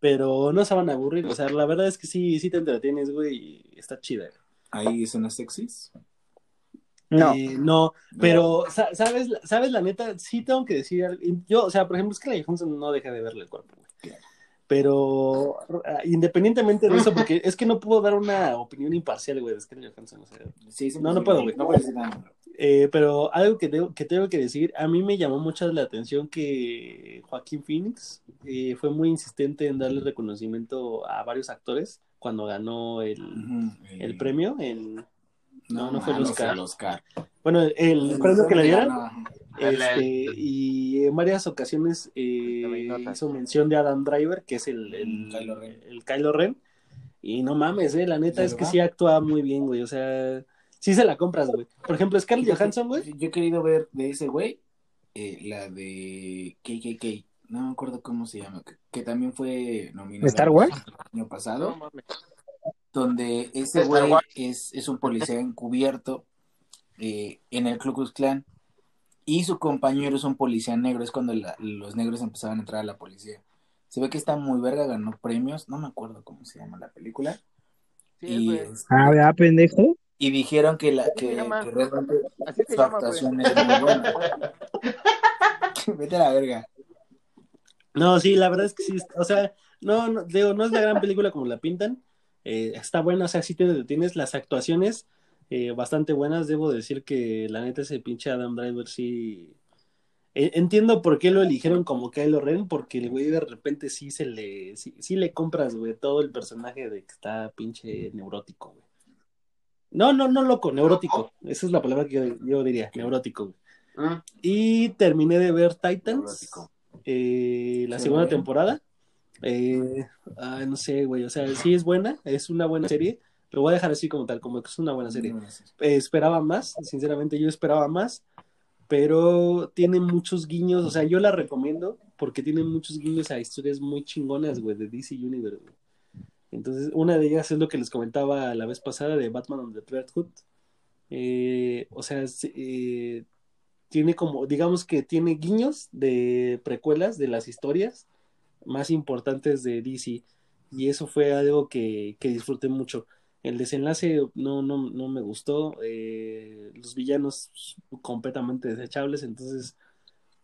Speaker 1: pero no se van a aburrir. O sea, la verdad es que sí, sí te entretienes, güey, y está chida.
Speaker 2: Ahí escenas sexys.
Speaker 4: No,
Speaker 1: Eh, no, pero, sa- ¿sabes, ¿sabes la neta? Sí tengo que decir, yo, o sea, por ejemplo, es que la Johansson no deja de verle el cuerpo. Pero ah, independientemente de eso, porque es que no puedo dar una opinión imparcial, güey, de Scarlett Johansson. O sea,
Speaker 2: Sí, sí,
Speaker 1: No, no puedo, güey.
Speaker 2: No puedo decir nada.
Speaker 1: Eh, pero algo que tengo, que tengo que decir, a mí me llamó mucho la atención que Joaquín Phoenix eh, fue muy insistente en darle reconocimiento a varios actores cuando ganó el,
Speaker 2: Ujú,
Speaker 1: el
Speaker 2: eh,
Speaker 1: premio. En, no, no fue el
Speaker 2: mames,
Speaker 1: Oscar.
Speaker 2: el Oscar.
Speaker 1: Bueno, el premio que le dieron. Este, y en varias ocasiones eh, hizo mención de Adam Driver, que es el, el,
Speaker 2: Kylo Ren.
Speaker 1: el Kylo Ren. Y no mames, eh, la neta es que sí actúa muy bien, güey. O sea, sí se la compras, güey. Por ejemplo, Scarlett Johansson, güey.
Speaker 2: Yo he querido ver de ese güey eh, la de KKK. No me acuerdo cómo se llama. Que, que también fue nominada
Speaker 4: ¿Star Wars?
Speaker 2: el año pasado.
Speaker 5: No mames.
Speaker 2: donde ese güey es, es un policía encubierto eh, en el Ku Klux Klan y su compañero es un policía negro, es cuando la- los negros empezaban a entrar a la policía. Se ve que está muy verga, ganó premios, no me acuerdo cómo se llama la película.
Speaker 5: Sí,
Speaker 2: y,
Speaker 4: ah, ¿verdad, pendejo?
Speaker 2: y dijeron que, la, que, realmente su
Speaker 5: llama,
Speaker 2: actuación es muy buena. Vete a la verga.
Speaker 1: No, sí, la verdad es que sí. O sea, no, no, digo, no es la gran película como la pintan. Eh, está buena, o sea, sí te detienes. Las actuaciones eh, bastante buenas. Debo decir que la neta ese pinche Adam Driver sí. Entiendo por qué lo eligieron como Kylo Ren, porque el güey de repente sí se le. Sí, sí le compras, güey, todo el personaje de que está pinche neurótico, güey. No, no, no loco, neurótico. Esa es la palabra que yo, yo diría, neurótico, güey.
Speaker 3: Mm,
Speaker 1: Y terminé de ver Titans, eh, la
Speaker 2: Sí,
Speaker 1: segunda
Speaker 2: güey.
Speaker 1: temporada. Eh, ah, no sé, güey, o sea, sí es buena, es una buena serie. Lo voy a dejar así como tal, como que es una buena serie. Eh, esperaba más, sinceramente yo esperaba más, pero tiene muchos guiños, o sea, yo la recomiendo porque tiene muchos guiños a historias muy chingonas, güey, de DC Universe. Entonces, una de ellas es lo que les comentaba la vez pasada de Batman on the Red Hood. Eh, o sea, eh, tiene como, digamos que tiene guiños de precuelas de las historias más importantes de DC. Y eso fue algo que, que disfruté mucho. El desenlace no, no, no me gustó. eh, los villanos completamente desechables. Entonces,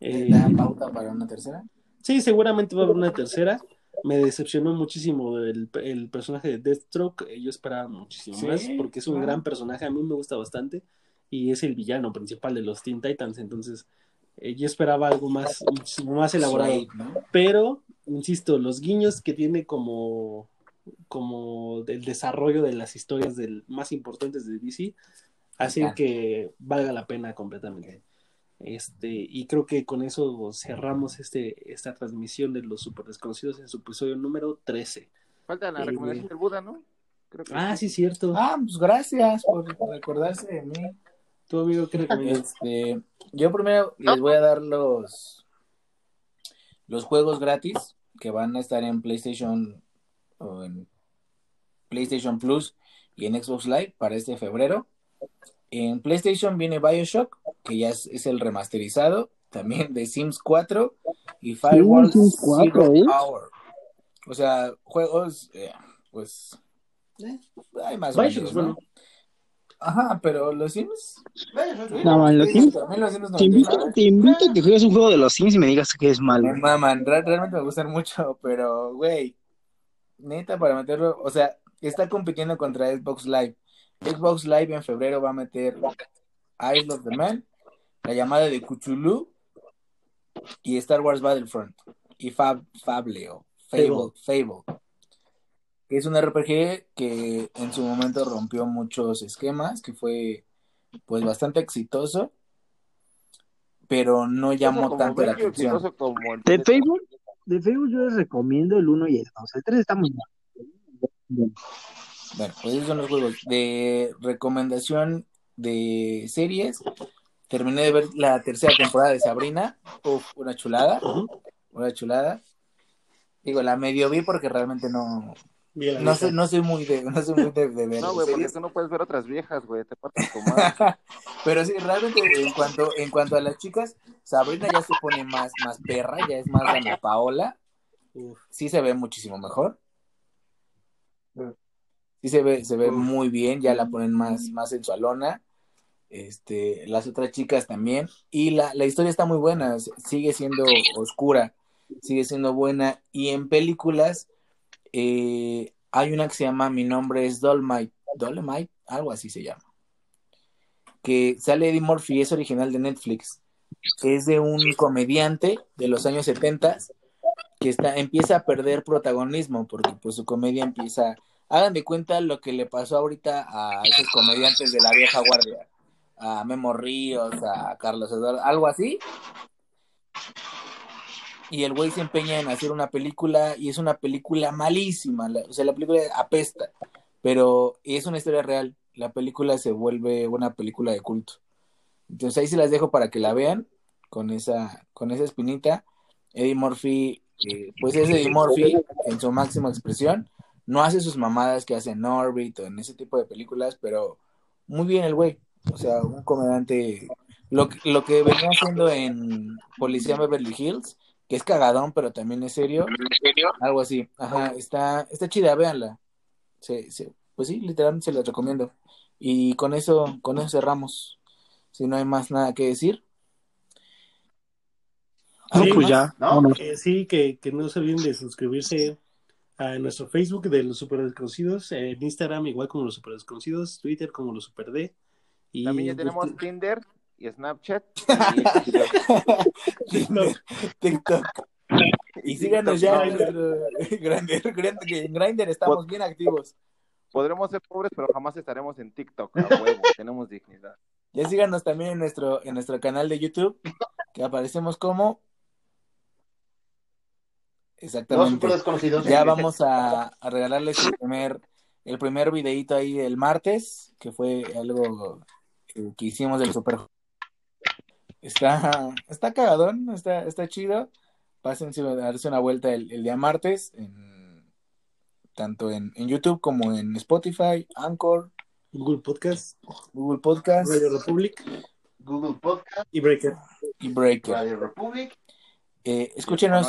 Speaker 1: eh,
Speaker 2: ¿Da pauta para una tercera?
Speaker 1: sí, seguramente va a haber una tercera. Me decepcionó muchísimo el, el personaje de Deathstroke. eh, Yo esperaba muchísimo
Speaker 2: Sí,
Speaker 1: más porque es un gran personaje. A mí me gusta bastante. Y es el villano principal de los Teen Titans. Entonces, eh, yo esperaba algo más, muchísimo más elaborado. Pero, insisto, los guiños que tiene como, como del desarrollo de las historias del, más importantes de DC hacen que valga la pena completamente. Este, y creo que con eso cerramos este, esta transmisión de los super desconocidos en su episodio número 13.
Speaker 5: Falta la
Speaker 1: Eh,
Speaker 5: recomendación del Buda, ¿no? Creo que
Speaker 1: Ah, sí, cierto.
Speaker 2: Ah, pues gracias por recordarse de mí.
Speaker 1: Tu amigo, ¿qué recomiendas?
Speaker 2: Este, yo primero les voy a dar los los juegos gratis que van a estar en PlayStation o en PlayStation Plus y en Xbox Live para este febrero. En PlayStation viene BioShock, que ya es, es el remasterizado, también de Sims 4 y Firewall
Speaker 4: Sims 4,
Speaker 2: Zero
Speaker 4: ¿eh?
Speaker 2: Hour. O sea, juegos, eh, pues, eh, hay más
Speaker 1: Bioshock
Speaker 2: ¿no?
Speaker 1: bueno.
Speaker 2: Ajá, pero los Sims.
Speaker 4: No, man, los Sims-
Speaker 2: También los Sims
Speaker 4: Te invito,
Speaker 2: 99.
Speaker 4: te invito a que juegues un juego de los Sims y me digas que es malo.
Speaker 2: Maman, re- realmente me gustan mucho, pero, güey, neta, para meterlo, o sea, está compitiendo contra Xbox Live. Xbox Live en febrero va a meter Isle of the Man, La llamada de Cthulhu y Star Wars Battlefront. Y Fab, Fableo, Fable, Fable, que es un RPG que en su momento rompió muchos esquemas, que fue pues bastante exitoso, pero no llamó tanto la atención.
Speaker 4: De Facebook, de Facebook yo les recomiendo el 1 y el 2. El 3 está muy bien.
Speaker 2: Bueno, pues esos son los juegos. De recomendación de series, terminé de ver la tercera temporada de Sabrina. Uf, una chulada. Una chulada. Digo, la medio vi porque realmente no, No soy, no soy muy de, no soy muy de, de ver
Speaker 5: No, güey, porque tú no puedes ver otras viejas, güey. Te partes tu madre.
Speaker 2: Pero sí, realmente en cuanto, en cuanto a las chicas, Sabrina ya se pone más, más perra, ya es más Ana Paola.
Speaker 1: Uf.
Speaker 2: sí se ve muchísimo mejor. Sí se ve, se ve muy bien, ya la ponen más, más sensualona. Este, las otras chicas también. Y la, la historia está muy buena, sigue siendo oscura, sigue siendo buena. Y en películas, eh, hay una que se llama Mi nombre es Dolmite, Dolomite, algo así se llama. Que sale Eddie Murphy, es original de Netflix. Es de un comediante de los años 70 que está, empieza a perder protagonismo porque pues su comedia empieza, hagan de cuenta lo que le pasó ahorita a esos comediantes de la vieja guardia, a Memo Ríos, a Carlos Eduardo, algo así. Y el güey se empeña en hacer una película y es una película malísima, la- o sea, la película apesta, pero es una historia real, la película se vuelve una película de culto. Entonces ahí se las dejo para que la vean con esa, con esa espinita. Eddie Murphy, eh, pues es Eddie Murphy en su máxima expresión. No hace sus mamadas que hace en Orbit o en ese tipo de películas, pero muy bien el güey. O sea, un comediante. Lo, lo que venía haciendo en Policía Beverly Hills, que es cagadón, pero también es serio. Algo así. Ajá, está, está chida, véanla. Se, se- pues sí, literalmente se la recomiendo. Y con eso, con eso cerramos. Si no hay más nada que decir.
Speaker 4: No,
Speaker 1: Sí,
Speaker 4: pues ya.
Speaker 3: ¿No?
Speaker 1: Eh, sí, que, que no se olviden de suscribirse a nuestro Facebook de los Super Desconocidos, en Instagram igual como los Super Desconocidos, Twitter como los Super D. Y
Speaker 5: También ya tenemos Tinder y Snapchat.
Speaker 1: TikTok.
Speaker 2: TikTok. Y síganos ya en nuestro Grindr, Grindr, que en Grindr estamos bien activos.
Speaker 5: Podremos ser pobres, pero jamás estaremos en TikTok. A huevo, tenemos dignidad.
Speaker 2: Ya síganos también en nuestro, en nuestro canal de YouTube, que aparecemos como. Exactamente. Ya vamos a, a regalarles el primer el primer videito ahí el martes, que fue algo que, que hicimos del Super. Está, está cagadón, está, está chido. Pásense a darse una vuelta el, el día martes, en, tanto en, en YouTube como en Spotify, Anchor,
Speaker 1: Google Podcast,
Speaker 2: Google Podcast
Speaker 1: Radio Republic
Speaker 3: Google Podcast,
Speaker 1: y Breaker.
Speaker 2: y Breaker.
Speaker 3: Radio Republic.
Speaker 2: Eh, escúchenos.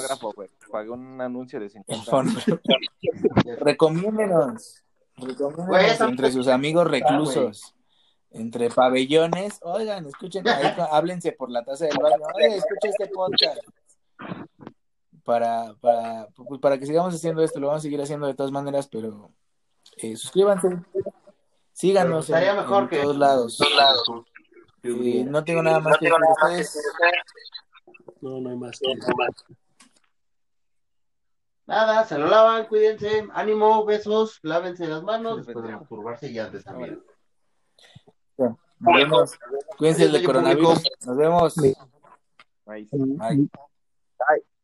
Speaker 5: Pagué un anuncio de
Speaker 2: el
Speaker 5: 50
Speaker 2: fondo. Recomiéndenos. Entre sus amigos reclusos. Entre pabellones. Oigan, escuchen, ahí, háblense por la taza del baño. Oigan, escucha este podcast. Para, para, pues, para que sigamos haciendo esto, lo vamos a seguir haciendo de todas maneras, pero eh, suscríbanse. Síganos
Speaker 3: Pero
Speaker 2: en,
Speaker 3: estaría mejor
Speaker 2: en
Speaker 3: que-
Speaker 2: todos lados. Eh, no tengo nada más que decir de ustedes.
Speaker 1: No, no hay más que
Speaker 3: Nada, se lo lavan, cuídense, ánimo, besos, lávense las manos después de masturbarse y antes también.
Speaker 2: Nos vemos. Cuídense del coronavirus. Nos vemos.
Speaker 5: Ahí
Speaker 2: Bye.